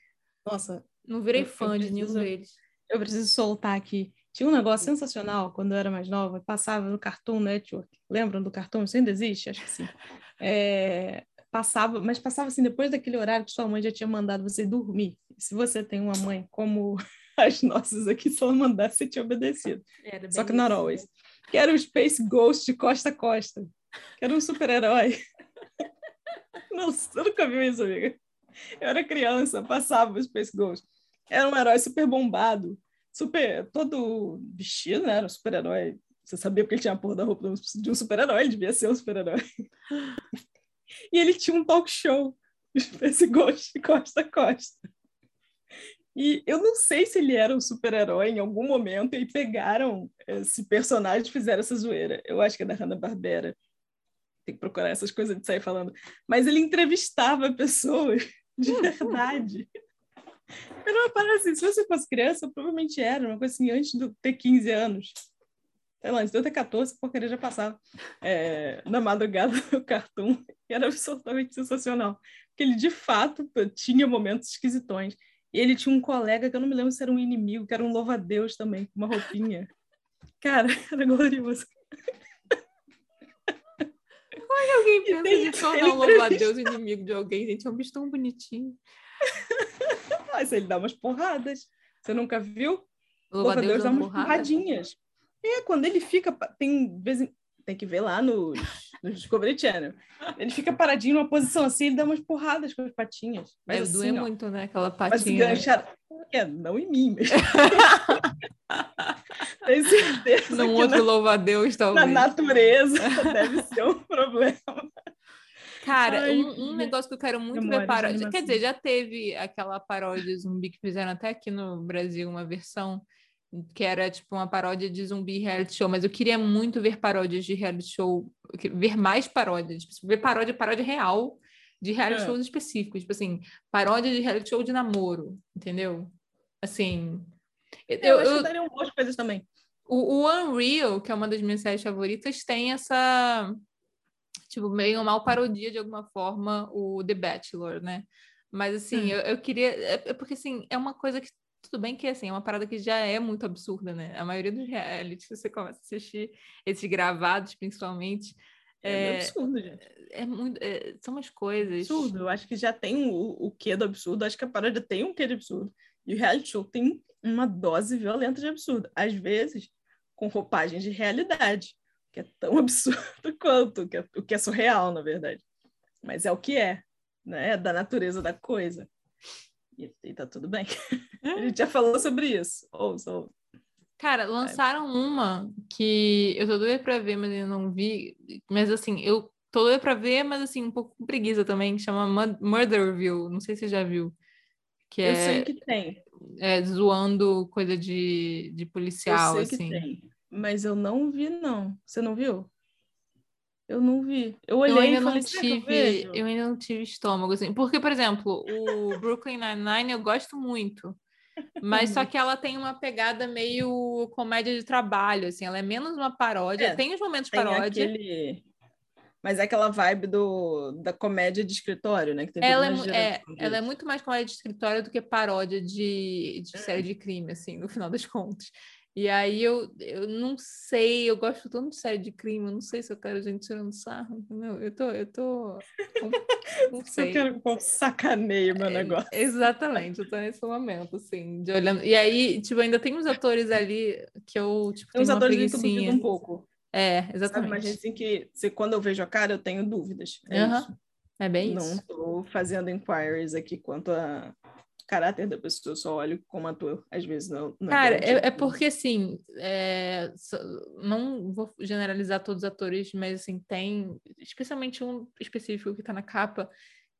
Nossa, não virei fã de nenhum deles. Eu preciso soltar aqui. Tinha um negócio sensacional quando eu era mais nova, passava no Cartoon Network. Lembram do Cartoon? Isso ainda existe? Acho que sim. É, passava, mas passava assim depois daquele horário que sua mãe já tinha mandado você dormir. Se você tem uma mãe como as nossas aqui, se ela mandasse, você tinha obedecido. Só que not always. Que era o Space Ghost de costa a costa. Que era um super-herói. Não, eu nunca vi isso, amiga. Eu era criança, passava o Space Ghost era um herói super bombado, super, todo vestido, né? Era um super-herói. Você sabia porque ele tinha a porra da roupa de um super-herói, ele devia ser um super-herói. E ele tinha um talk show, esse Ghost Costa a Costa. E eu não sei se ele era um super-herói em algum momento e pegaram esse personagem e fizeram essa zoeira. Eu acho que é da Hanna-Barbera. Tem que procurar essas coisas de sair falando. Mas ele entrevistava pessoas de verdade. Era uma parada assim, se você fosse criança, provavelmente era uma coisa assim, antes de ter 15 anos. Sei lá, antes de eu ter 14, a porcaria já passava. É, na madrugada do cartoon. E era absolutamente sensacional. Porque ele, de fato, tinha momentos esquisitões. E ele tinha um colega que eu não me lembro se era um inimigo, que era um louva-a-Deus também, com uma roupinha. Cara, era glorioso. Como é que alguém pensa de tornar um louva-a-Deus inimigo de alguém, gente? É um bicho tão bonitinho. Mas ele dá umas porradas. Você nunca viu? Louva-a-Deus dá umas porrada? porradinhas. É, quando ele fica... Tem, tem que ver lá nos, no Discovery Channel. Ele fica paradinho numa posição assim, ele dá umas porradas com as patinhas. Mas Deve assim, doer muito, né? Aquela patinha. Mas ganchar... É, não em mim, mas... Tenho certeza Num outro na... louva-a-Deus, talvez. Na natureza deve ser um problema. Cara, Ai, um, um, negócio que eu quero muito ver paródia. Quer dizer, já teve aquela paródia zumbi que fizeram até aqui no Brasil, uma versão que era tipo uma paródia de zumbi reality show, mas eu queria muito ver paródias de reality show, ver mais paródias, tipo, ver paródia, paródia real de reality é. shows específicos, tipo assim, paródia de reality show de namoro, entendeu? Assim, eu, eu acho eu, que dariam boas coisas também. O, o Unreal, que é uma das minhas séries favoritas, tem essa tipo, meio mal parodia de alguma forma o The Bachelor, né? Mas assim, hum. eu, eu, queria. É, é porque assim, é uma coisa que tudo bem que assim, é uma parada que já é muito absurda, né? A maioria dos realities que você começa a assistir, esses gravados principalmente. É, é absurdo, gente. É muito, é, são umas coisas. Absurdo, eu acho que já tem o, o quê do absurdo, acho que a parada tem um quê de absurdo. E o reality show tem uma dose violenta de absurdo. Às vezes, com roupagem de realidade, que é tão absurdo quanto, que é, o que é surreal, na verdade. Mas é o que é, né? É da natureza da coisa. E, e tá tudo bem. a gente já falou sobre isso. Ouça, ouça. Cara, lançaram uma que eu tô doida pra ver, mas eu não vi. Mas assim, eu tô doida pra ver, mas assim, um pouco com preguiça também, que chama Murderville. Não sei se você já viu. Que eu é, sei que tem. É, zoando coisa de, de policial, eu sei assim. Que tem, mas eu não vi, não. Você não viu? Eu não vi. Eu olhei eu ainda e falei, não tive, eu, eu, ainda não tive estômago, assim. Porque, por exemplo, o Brooklyn Nine-Nine eu gosto muito. Mas só que ela tem uma pegada meio comédia de trabalho, assim. Ela é menos uma paródia. É, tem os momentos tem paródia. Aquele... Mas é aquela vibe do, da comédia de escritório, né? ela, é, é ela é muito mais comédia de escritório do que paródia de, de série de crime, assim, no final das contas. E aí eu, eu não sei, eu gosto tanto de série de crime, eu não sei se eu quero gente tirando sarro, entendeu? Eu tô, eu tô. Não sei. Eu quero que o sacaneio meu é, negócio. exatamente, eu tô nesse momento, assim, de olhando. E aí, tipo, ainda tem uns atores ali que eu, tipo, tem uns atores que um pouco. É, exatamente. Sabe, mas assim que se, quando eu vejo a cara, eu tenho dúvidas. É, uhum. é bem não isso. Não estou fazendo inquiries aqui quanto a caráter da pessoa, só olho como ator, às vezes não. não Cara, é, é, porque assim, é, não vou generalizar todos os atores, mas assim, tem especialmente um específico que tá na capa,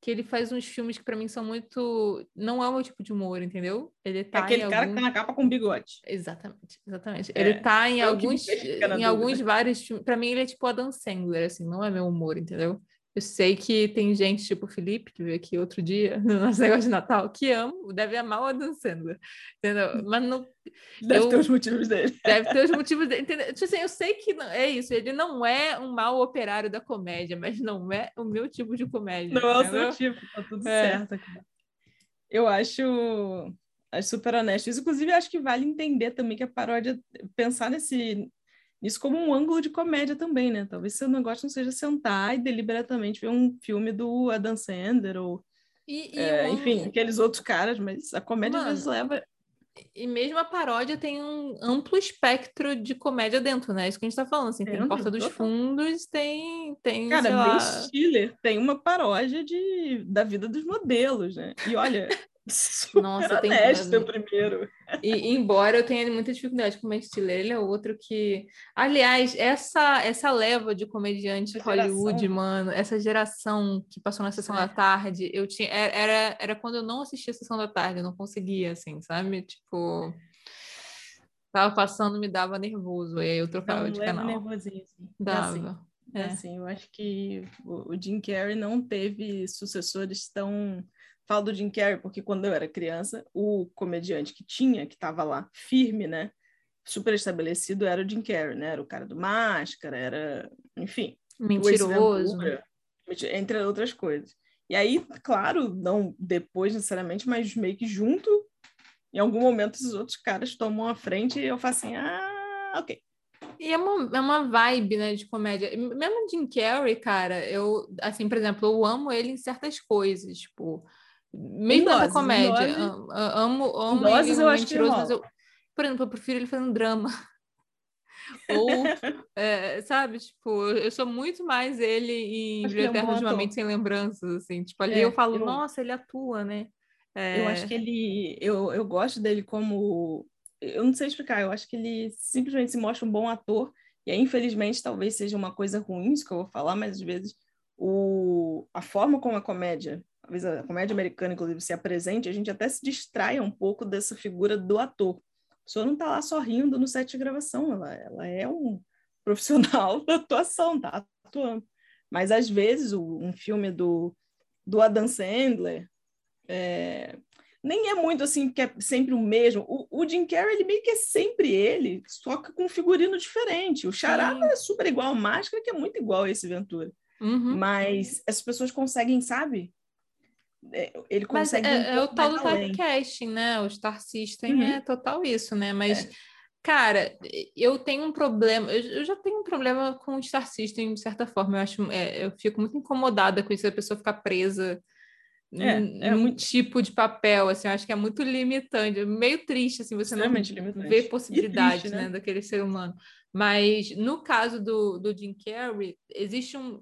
que ele faz uns filmes que para mim são muito. Não é o meu tipo de humor, entendeu? Ele tá Aquele cara algum... que tá na capa com bigode. Exatamente, exatamente. É, ele tá em alguns, em alguns vários filmes. Pra mim, ele é tipo Adam Sandler, assim, não é meu humor, entendeu? Eu sei que tem gente, tipo o Felipe, que veio aqui outro dia, no nosso negócio de Natal, que amo, deve amar o Adam Sandler, entendeu? Mas não... Deve eu, ter os motivos dele. Deve ter os motivos dele, entendeu? Tipo assim, eu sei que não, é isso, ele não é um mau operário da comédia, mas não é o meu tipo de comédia. Não entendeu? é o seu tipo, tá tudo é. certo. Eu acho, acho super honesto. Isso, inclusive, acho que vale entender também que a paródia, pensar nesse isso como um ângulo de comédia também, né? Talvez seu negócio não seja sentar e deliberadamente ver um filme do Adam Sandler ou e, e é, um... enfim, aqueles outros caras, mas a comédia Mano, às vezes leva e mesmo a paródia tem um amplo espectro de comédia dentro, né? Isso que a gente tá falando, assim, tem, tem Porta dos Fundos, tem, tem Cara, sei lá... Stiller tem uma paródia de, da vida dos modelos, né? E olha, Super Nossa, honesto tem... primeiro. E, embora eu tenha muita dificuldade com o Stiller, ele é outro que... Aliás, essa, essa leva de comediante Hollywood, mano, essa geração que passou na Sessão é. da Tarde, eu tinha... Era, era quando eu não assistia a Sessão da Tarde, eu não conseguia, assim, sabe? Tipo... Tava passando, me dava nervoso, aí eu trocava de canal. nervosinho, assim. Dava. Assim, é. assim, eu acho que o Jim Carrey não teve sucessores tão Falo do Jim Carrey porque quando eu era criança, o comediante que tinha, que estava lá firme, né? Super estabelecido, era o Jim Carrey, né? Era o cara do Máscara, era, enfim. Mentiroso. entre outras coisas. E aí, claro, não depois necessariamente, mas meio que junto, em algum momento os outros caras tomam a frente e eu faço assim, ah, ok. E é uma, é uma vibe, né, de comédia. Mesmo Jim Carrey, cara, eu, assim, por exemplo, eu amo ele em certas coisas, tipo, mesmo na comédia. Amo, amo doses, eu acho mentiroso, mas eu, por exemplo, eu prefiro ele fazendo drama. Ou, é, sabe, tipo, eu sou muito mais ele em é um de uma Mente Sem Lembranças, assim. Tipo, ali é, eu falo, eu... nossa, ele atua, né? É... Eu acho que ele... Eu, eu gosto dele como... Eu não sei explicar, eu acho que ele simplesmente se mostra um bom ator e aí, infelizmente, talvez seja uma coisa ruim isso que eu vou falar, mas às vezes o... a forma como a comédia talvez a comédia americana, inclusive, se apresente, a gente até se distrai um pouco dessa figura do ator. A pessoa não está lá só rindo no set de gravação, ela, ela é um profissional da atuação, tá atuando. Mas, às vezes, o, um filme do, do Adam Sandler é, nem é muito assim, que é sempre o mesmo. O, o, Jim Carrey, ele meio que é sempre ele, só que com um figurino diferente. O Charada é super igual, Máscara que é muito igual a esse Ventura. Uhum. Mas essas pessoas conseguem, sabe, ele consegue. Mas é, um é o tal do typecasting, né? O Star System uhum. é total isso, né? Mas, é. cara, eu tenho um problema, eu, já tenho um problema com o Star System, de certa forma. Eu acho, é, eu fico muito incomodada com isso, a pessoa ficar presa. É, num, é muito... tipo de papel, assim, eu acho que é muito limitante, meio triste, assim, você não limitante. vê possibilidade, triste, né? né, daquele ser humano. Mas no caso do, do Jim Carrey, existe um,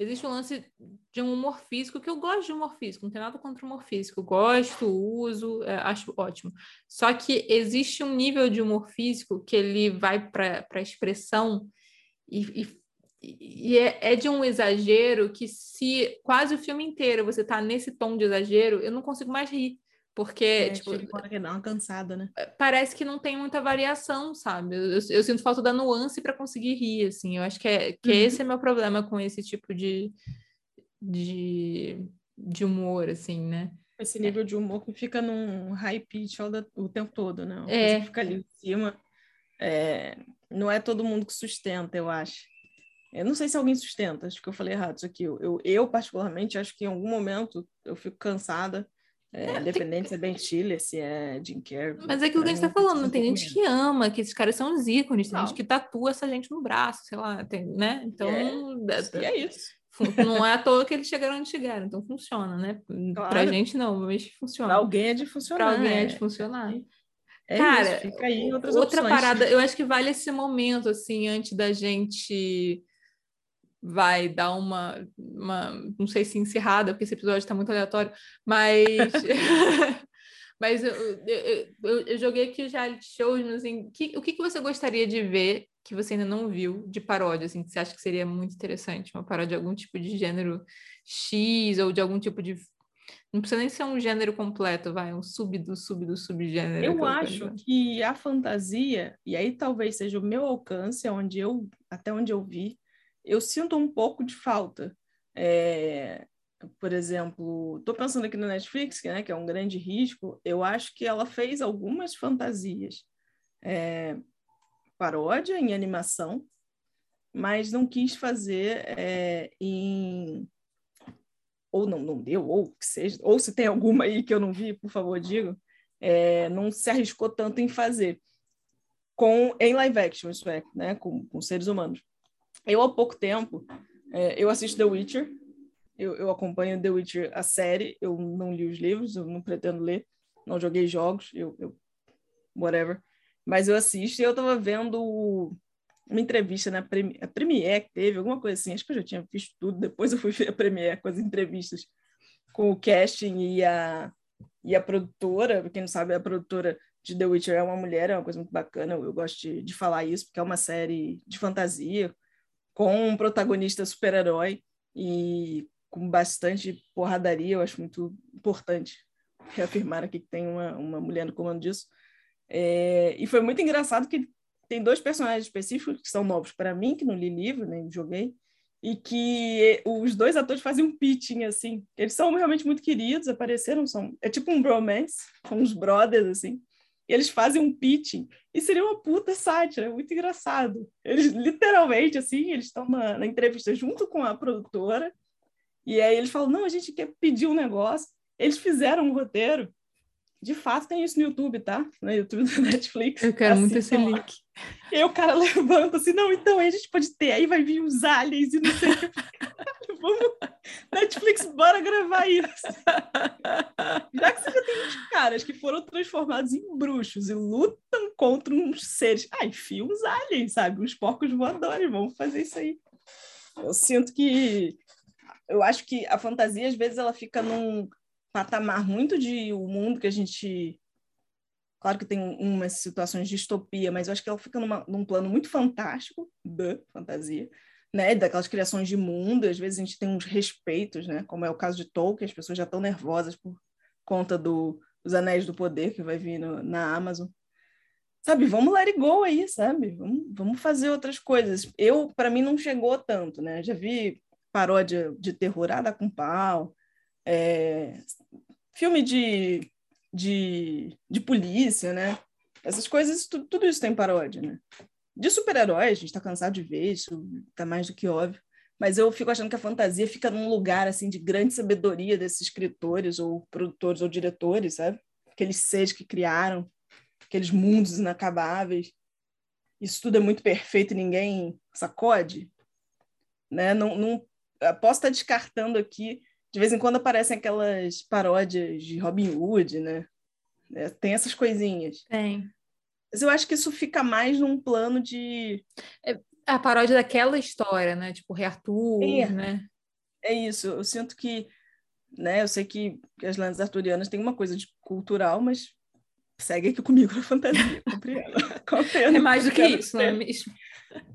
existe um lance de um humor físico, que eu gosto de humor físico, não tem nada contra o humor físico, gosto, uso, é, acho ótimo. Só que existe um nível de humor físico que ele vai para a expressão e, e, e é, é, de um exagero que se quase o filme inteiro você está nesse tom de exagero, eu não consigo mais rir. Porque, é, tipo, que dá uma cansada, né? É, parece que não tem muita variação, sabe? Eu, eu, eu sinto falta da nuance para conseguir rir, assim. Eu acho que, é, que uhum. esse é meu problema com esse tipo de, de, de humor, assim, né? Esse nível de humor que fica num high pitch o, tempo todo, né? Uma é. fica ali em cima. É, não é todo mundo que sustenta, eu acho. Eu não sei se alguém sustenta, acho que eu falei errado isso aqui. Eu, eu, particularmente, acho que em algum momento eu fico cansada é, independente se é Ben Stiller, se é Jim Carrey. Mas é aquilo que a gente tá falando, tem gente que ama, que esses caras são os ícones, tem não. gente que tatua essa gente no braço, sei lá, tem, né? Então. É, é isso. Não é à toa que eles chegaram onde chegaram, então funciona, né? Claro. Pra gente não, mas funciona. Pra alguém é de funcionar. Pra alguém é, é de funcionar. É Cara, isso, fica aí outra opções. parada, eu acho que vale esse momento, assim, antes da gente vai dar uma, uma não sei se encerrada, porque esse episódio está muito aleatório, mas mas eu, eu, eu, eu, joguei aqui os reality shows, mas assim, que, o que, que você gostaria de ver que você ainda não viu de paródia, assim, que você acha que seria muito interessante, uma paródia de algum tipo de gênero X ou de algum tipo de não precisa nem ser um gênero completo, vai, um sub do sub do subgênero. Eu acho coisa. que a fantasia, e aí talvez seja o meu alcance, onde eu, até onde eu vi, eu sinto um pouco de falta. É, por exemplo, estou pensando aqui no Netflix, que, né, que é um grande risco, eu acho que ela fez algumas fantasias. É, paródia em animação, mas não quis fazer é, em ou não, não deu, ou que seja, ou se tem alguma aí que eu não vi, por favor, diga, é, não se arriscou tanto em fazer com em live action, isso é, né, com, com seres humanos. Eu, há pouco tempo, é, eu assisto The Witcher, eu, eu, acompanho The Witcher, a série, eu não li os livros, eu não pretendo ler, não joguei jogos, eu, eu whatever, mas eu assisto e eu estava vendo uma entrevista na Premi a Premiere que teve, alguma coisa assim, acho que eu já tinha visto tudo, depois eu fui ver a Premiere com as entrevistas com o casting e a, E a produtora, quem não sabe, a produtora de The Witcher é uma mulher, é uma coisa muito bacana. Eu, eu gosto de, de falar isso, porque é uma série de fantasia, com um protagonista super-herói e com bastante porradaria. Eu acho muito importante reafirmar aqui que tem uma, uma mulher no comando disso. É, e foi muito engraçado que tem dois personagens específicos que são novos para mim, que não li livro, nem joguei, e que os dois atores fazem um pitching, assim. Eles são realmente muito queridos, apareceram, são... É tipo um bromance, são uns brothers, assim. E eles fazem um pitching, e seria uma puta sátira, é muito engraçado. Eles, literalmente, assim, eles estão na, na entrevista junto com a produtora, e aí eles falam, não, a gente quer pedir um negócio. Eles fizeram um roteiro, de fato tem isso no YouTube, tá? No YouTube da Netflix. Eu quero assim, muito esse link. E aí o cara levanta assim, não, então aí a gente pode ter, aí vai vir os aliens e não sei o que. Vamos, Netflix, bora gravar isso. Já que você já tem uns caras que foram transformados em bruxos e lutam contra uns seres. Ah, enfia uns aliens, sabe? Uns porcos voadores, vamos fazer isso aí. Eu sinto que. Eu acho que a fantasia, às vezes, ela fica num patamar muito de o mundo que a gente Claro que tem umas situações de distopia, mas eu acho que ela fica numa, num plano muito fantástico da fantasia, né? Daquelas criações de mundo, às vezes a gente tem uns respeitos, né? Como é o caso de Tolkien, as pessoas já estão nervosas por conta do, dos Anéis do Poder que vai vir no, na Amazon. Sabe, vamos let it go aí, sabe? Vamos, vamos fazer outras coisas. Eu, para mim, não chegou tanto, né? Já vi paródia de terror, ah, com pau, é, filme de de, de polícia, né? Essas coisas, tudo, tudo isso tem paródia, né? De super-heróis, a gente está cansado de ver, isso tá mais do que óbvio. Mas eu fico achando que a fantasia fica num lugar, assim, de grande sabedoria desses escritores, ou produtores, ou diretores, sabe? Aqueles seres que criaram, aqueles mundos inacabáveis. Isso tudo é muito perfeito e ninguém sacode, né? Não, não, posso estar descartando aqui de vez em quando aparecem aquelas paródias de Robin Hood, né? É, tem essas coisinhas. Tem. Mas eu acho que isso fica mais num plano de. É a paródia daquela história, né? Tipo, Rei Arthur, é. né? É isso. Eu sinto que. Né, eu sei que as lendas arturianas têm uma coisa de cultural, mas segue aqui comigo na fantasia. Compreendo. Compreendo é mais do que, que isso, não é mesmo?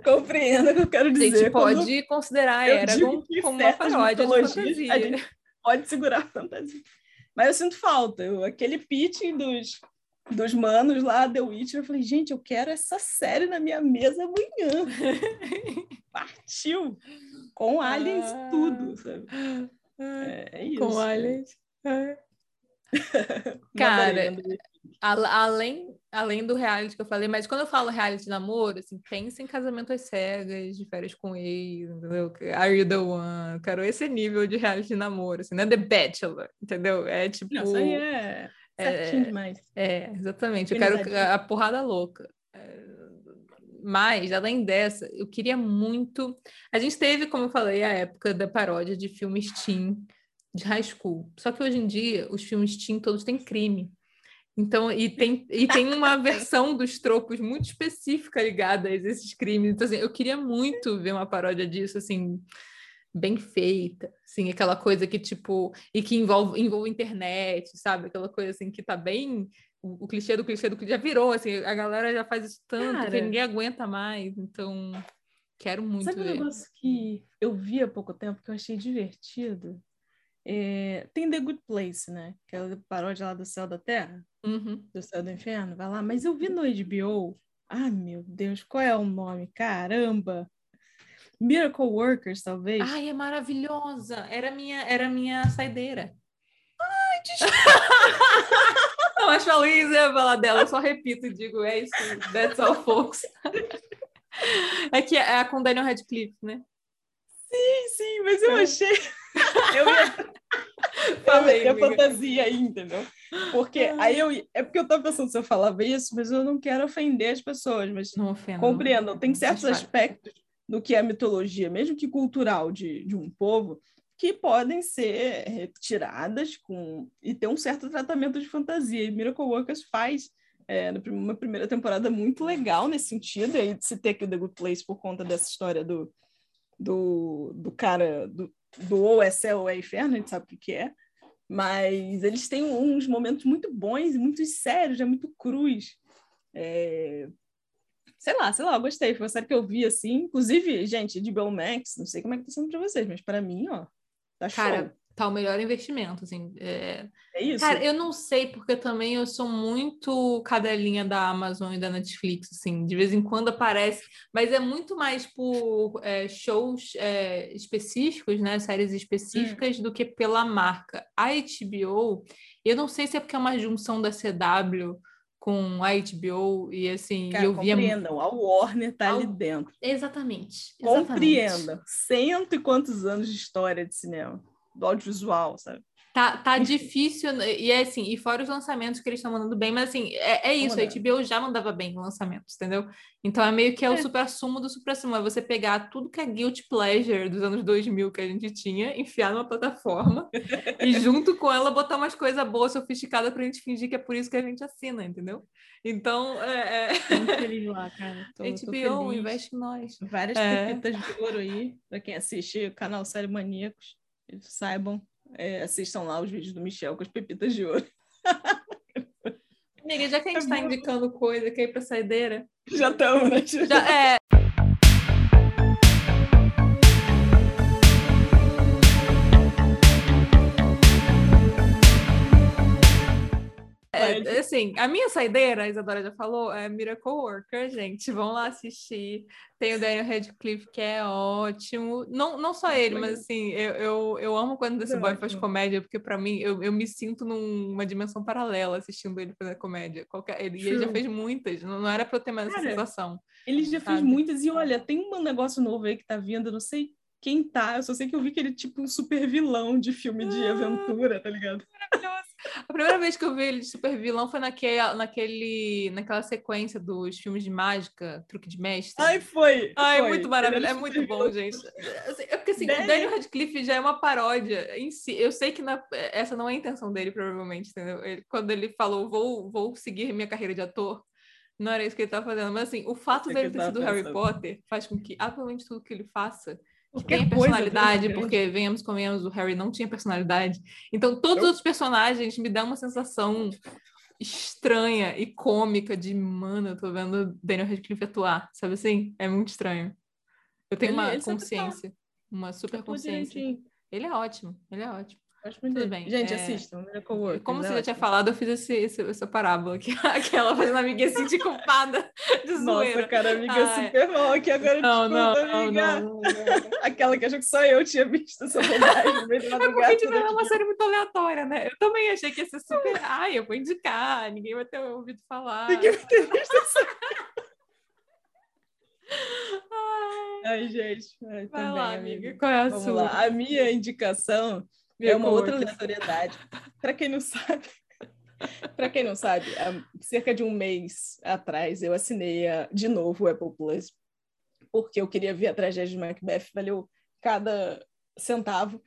Compreendo o que eu quero dizer. A gente pode considerar Eragon como uma paródia de fantasia. A gente pode segurar a fantasia. Mas eu sinto falta. Eu, aquele pitching dos, dos manos lá, The Witcher, eu falei, gente, eu quero essa série na minha mesa amanhã. Partiu! Com aliens ah, tudo, sabe? É, é isso. Com aliens. É. Cara, a, além, além do reality que eu falei, mas quando eu falo reality de namoro, assim, pensa em casamento às cegas, de férias com ex, entendeu? Are you the one? Quero esse nível de reality de namoro, assim, não é The Bachelor, entendeu? É tipo. Não, isso aí é. Certinho é, demais. É, exatamente. Eu quero a, porrada louca. É, mas, além dessa, eu queria muito. A gente teve, como eu falei, a época da paródia de filmes teen de high school. Só que hoje em dia, os filmes teen todos têm crime. Então, e tem, e tem uma versão dos tropos muito específica ligada a esses crimes. Então, assim, eu queria muito ver uma paródia disso, assim, bem feita, assim, aquela coisa que, tipo, e que envolve, envolve internet, sabe? Aquela coisa, assim, que tá bem... O, o clichê do clichê do que já virou, assim, a galera já faz isso tanto Cara, que ninguém aguenta mais, então... Quero muito Sabe ver. um negócio que eu vi há pouco tempo que eu achei divertido? É, tem The Good Place, né? Aquela paródia lá do Céu da Terra, uhum. do Céu do Inferno, vai lá. Mas eu vi no HBO, ah, meu Deus, qual é o nome? Caramba! Miracle Workers, talvez. Ai, é maravilhosa! Era minha, era minha saideira. Ai, desculpa! Não, acho que a Luísa ia falar dela, eu só repito e digo, é isso, that's all, folks. É que é a com Daniel Radcliffe, né? Sim, sim, mas eu é. achei eu ia. Falei, a fantasia aí, entendeu? Porque aí eu. É porque eu tô pensando se eu falava isso, mas eu não quero ofender as pessoas, mas não ofendo, compreendam. Tem certos aspectos do que é a mitologia, mesmo que cultural de, de um povo, que podem ser retiradas com e ter um certo tratamento de fantasia. E Miracle Workers faz é, uma primeira temporada muito legal nesse sentido, aí se ter aqui o The Good Place por conta dessa história do, do, do cara, do, do ou é céu ou é inferno, a gente sabe o que, que é. Mas eles têm uns momentos muito bons muito sérios, é muito cruz. É... Sei lá, sei lá, eu gostei. Foi uma série que eu vi assim. Inclusive, gente, de Bill Max, não sei como é que tá sendo pra vocês, mas para mim, ó, tá Cara, show. tá o melhor investimento, assim. É... É isso? Cara, eu não sei, porque também eu sou muito cadelinha da Amazon e da Netflix, assim, de vez em quando aparece, mas é muito mais por é, shows é, específicos, né, séries específicas, do que pela marca. A HBO, eu não sei se é porque é uma junção da CW com a HBO e assim, Cara, eu via... compreendam, a Warner tá Ao- ali dentro. Exatamente, exatamente. Compreendam. Cento e quantos anos de história de cinema, do audiovisual, sabe? Tá, tá difícil, né? e é assim, e fora os lançamentos que eles estão mandando bem, mas assim, é, é isso, a. HBO já mandava bem em lançamentos, entendeu? Então é meio que é o É. supra-sumo do supra-sumo, é você pegar tudo que é guilty pleasure dos anos 2000 que a gente tinha, enfiar numa plataforma e junto com ela botar umas coisas boas, sofisticadas pra gente fingir que é por isso que a gente assina, entendeu? Então, é, é... Muito feliz lá, cara. Tô, tô HBO, feliz. investe em nós. Várias É. pepitas de ouro aí, para quem assiste o canal Série Maníacos, eles saibam, é, assistam lá os vídeos do Michel com as pepitas de ouro. Amiga, já que a gente É tá bom. indicando coisa, quer ir pra saideira? Já estamos, né? Já, é, assim, a minha saideira, a Isadora já falou, é Miracle Worker, gente. Vão lá assistir. Tem o Daniel Radcliffe, que é ótimo. Não, não só ele, mas assim, eu, eu, eu amo quando esse boy faz comédia, porque pra mim, eu, eu me sinto numa dimensão paralela assistindo ele fazer comédia. Qualquer, ele, e ele já fez muitas, não, não era pra eu ter mais essa Cara, sensação. Ele já fez Sabe? muitas, e olha, tem um negócio novo aí que tá vindo, eu não sei quem tá, eu só sei que eu vi que ele é tipo um super vilão de filme de Ah. aventura, tá ligado? A primeira vez que eu vi ele de super vilão foi naquele, naquele, naquela sequência dos filmes de mágica, truque de mestre. Ai, foi! Ai, foi. muito maravilhoso. É muito bom, gente. Assim, É porque assim, o Daniel- Radcliffe já é uma paródia em si. Eu sei que na- essa não é a intenção dele, provavelmente, entendeu? Ele- quando ele falou, vou, vou seguir minha carreira de ator, não era isso que ele estava fazendo. Mas assim, o fato É dele ter sido Harry pensando. Potter faz com que absolutamente tudo que ele faça Qualquer tenha coisa, personalidade, né? porque venhamos, convenhamos, o Harry não tinha personalidade. Então, todos os Não. outros personagens me dão uma sensação estranha e cômica de, mano, eu tô vendo Daniel Radcliffe atuar, sabe assim? É muito estranho. Eu tenho Ele- uma ele sempre tá. consciência, uma super Atua consciência. Ele é ótimo, ele é ótimo. Acho muito Tudo bem. Gente, é- assistam, Miracle Workers, Como é você já tinha falado, eu fiz esse, esse- essa parábola aqui, aquela fazendo a amiguinha se sentir culpada de Nossa, zoeira. cara, amiga, super mal aqui agora. Não, não, desculpa, não, amiga. não, não. Aquela que achou que só eu tinha visto essa bobagem no meio da É porque tipo, é uma série muito aleatória, né? Eu também achei que ia ser super. Ai, eu vou indicar, ninguém vai ter ouvido falar. Ninguém vai ter visto essa- Ai, Ai, gente. Ai, vai também, lá, amiga. amiga. Qual é a Vamos sua? lá. A minha indicação é uma outra aleatoriedade. Para quem não sabe, para quem não sabe, há cerca de um mês atrás eu assinei a- de novo o Apple Plus porque eu queria ver a tragédia de Macbeth, valeu cada centavo.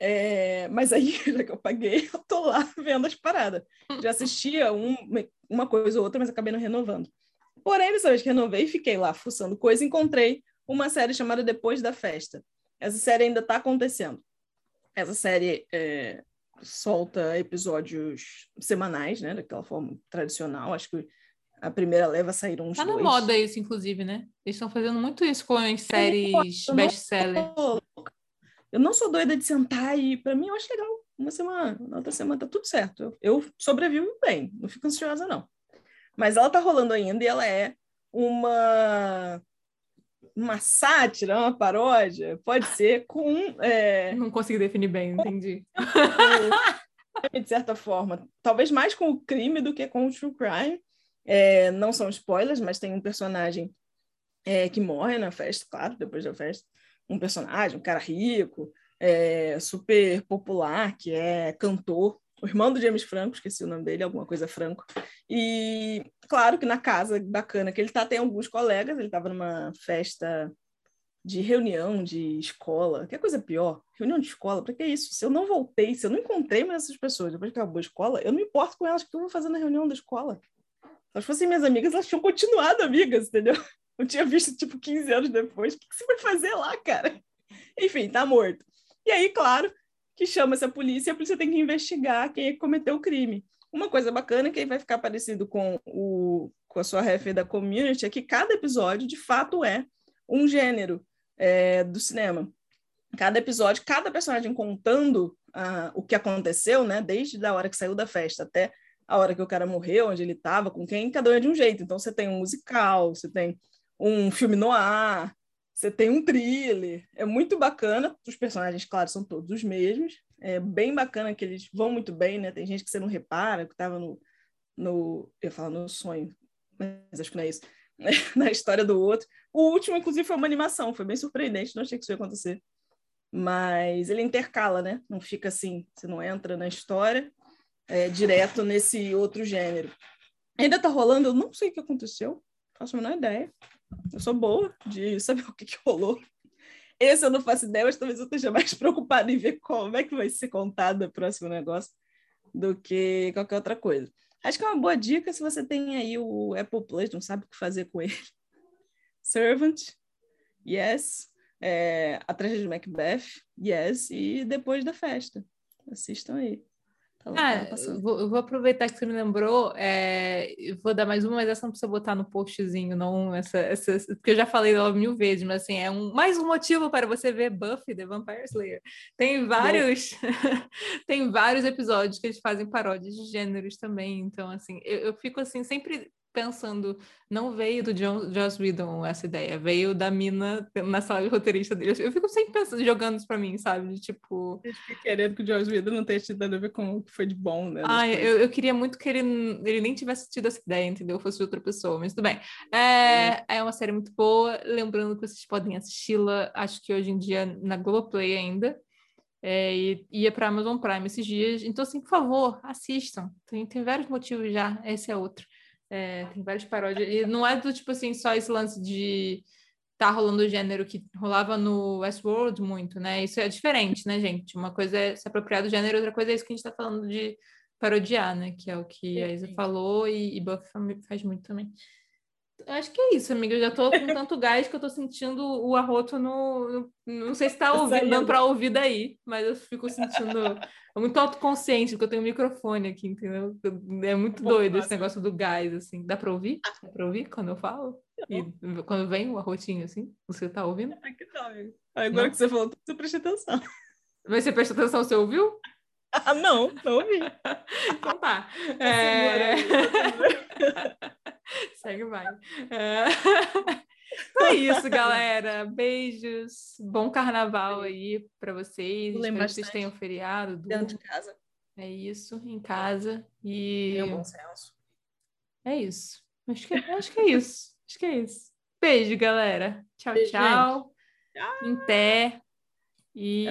É, mas aí, já que eu paguei, eu tô lá vendo as paradas. Já assistia um- uma coisa ou outra, mas acabei não renovando. Porém, dessa vez que renovei, fiquei lá fuçando coisa, encontrei uma série chamada Depois da Festa. Essa série ainda está acontecendo. Essa série é, solta episódios semanais, né? Daquela forma tradicional. Acho que a primeira leva saíram uns Tá na dois. moda isso, inclusive, né? Eles estão fazendo muito isso com as séries best-seller. Eu não sou doida de sentar e, para mim, eu acho legal. Uma semana, na outra semana tá tudo certo. Eu, eu sobrevivo bem, não fico ansiosa, não. Mas ela tá rolando ainda e ela é uma uma sátira, uma paródia, pode ser com é, Não consegui definir bem, entendi. de certa forma, talvez mais com o crime do que com o true crime. É, não são spoilers, mas tem um personagem é, que morre na festa, claro, depois da festa. Um personagem, um cara rico, é, super popular, que é cantor, o irmão do James Franco, esqueci o nome dele, alguma coisa Franco. E claro que na casa bacana que ele tá, tem alguns colegas, ele estava numa festa de reunião de escola, que é coisa pior, reunião de escola, para que isso? Se eu não voltei, se eu não encontrei mais essas pessoas depois que acabou a escola, eu não importo com elas o que eu vou fazer na reunião da escola. Se elas fossem minhas amigas, elas tinham continuado amigas, entendeu? Eu tinha visto, tipo, 15 anos depois. O que que você vai fazer lá, cara? Enfim, tá morto. E aí, claro, que chama-se a polícia e a polícia tem que investigar quem é que cometeu o crime. Uma coisa bacana que aí vai ficar parecido com, o, com a sua ref da community é que cada episódio, de fato, é um gênero é, do cinema. Cada episódio, cada personagem contando uh, o que aconteceu, né? Desde a hora que saiu da festa até a hora que o cara morreu, onde ele estava, com quem, cada um é de um jeito. Então você tem um musical, você tem um filme no ar, você tem um thriller. É muito bacana. Os personagens, claro, são todos os mesmos. É bem bacana que eles vão muito bem, né? Tem gente que você não repara, que estava no, no. Eu falar no sonho, mas acho que não é isso. Na história do outro. O último, inclusive, foi uma animação, foi bem surpreendente, não achei que isso ia acontecer. Mas ele intercala, né? Não fica assim, você não entra na história é, direto nesse outro gênero. Ainda tá rolando, eu não sei o que aconteceu, faço a menor ideia. Eu sou boa de saber o que, que rolou. Esse eu não faço ideia, mas talvez eu esteja mais preocupada em ver como é que vai ser contado o próximo negócio do que qualquer outra coisa. Acho que é uma boa dica se você tem aí o Apple Plus, não sabe o que fazer com ele. Servant, yes. É, a tragédia de Macbeth, yes. E depois da festa. Assistam aí. Tá ah, vou, vou, aproveitar que você me lembrou, é, vou dar mais uma, mas essa não precisa botar no postzinho, não, essa, essa, porque eu já falei dela mil vezes, mas assim, é um, mais um motivo para você ver Buffy, The Vampire Slayer. Tem vários, tem vários episódios que eles fazem paródias de gêneros também, então assim, eu, eu fico assim, sempre pensando, não veio do John, Joss Whedon essa ideia, veio da mina na sala de roteirista dele. Eu fico sempre pensando, jogando isso pra mim, sabe? De, tipo... Querendo que o Joss Whedon não tenha tido nada a ver com o que foi de bom, né? Ah, eu, eu queria muito que ele, ele nem tivesse tido essa ideia, entendeu? Fosse de outra pessoa, mas tudo bem. É, é uma série muito boa, lembrando que vocês podem assisti-la, acho que hoje em dia na Globoplay ainda. É, e ia para Amazon Prime esses dias. Então, assim, por favor, assistam. Tem, tem vários motivos já. Esse é outro. É, tem várias paródias. E não é do tipo assim, só esse lance de tá rolando o gênero que rolava no Westworld muito, né? Isso é diferente, né, gente? Uma coisa é se apropriar do gênero, outra coisa é isso que a gente tá falando de parodiar, né? Que é o que a Isa falou e, e Buffy faz muito também. Acho que é isso, amiga. Eu já tô com tanto gás que eu tô sentindo o arroto no. no não sei se tá, tá ouvindo, dando pra ouvir daí, mas eu fico sentindo. É muito autoconsciente, porque eu tenho um microfone aqui, entendeu? É muito doido esse negócio do gás, assim. Dá pra ouvir? Dá pra ouvir quando eu falo? E quando vem o arrotinho, assim? Você tá ouvindo? Aqui tá, amigo. Agora não? que você falou, você presta atenção. Mas você presta atenção, você ouviu? Ah, não, não ouvi. então tá. É... Segue vai. É... Então é isso, galera. Beijos. Bom carnaval aí para vocês. Espero que vocês tenham feriado. Dentro de casa. É isso, em casa. E. Tenha bom senso. É isso. Acho que, acho que é isso. Acho que é isso. Beijo, galera. Tchau, Beijo, tchau. Tchau. Em pé. E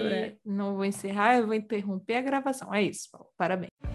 não vou encerrar, eu vou interromper a gravação. É isso, Paulo. Parabéns.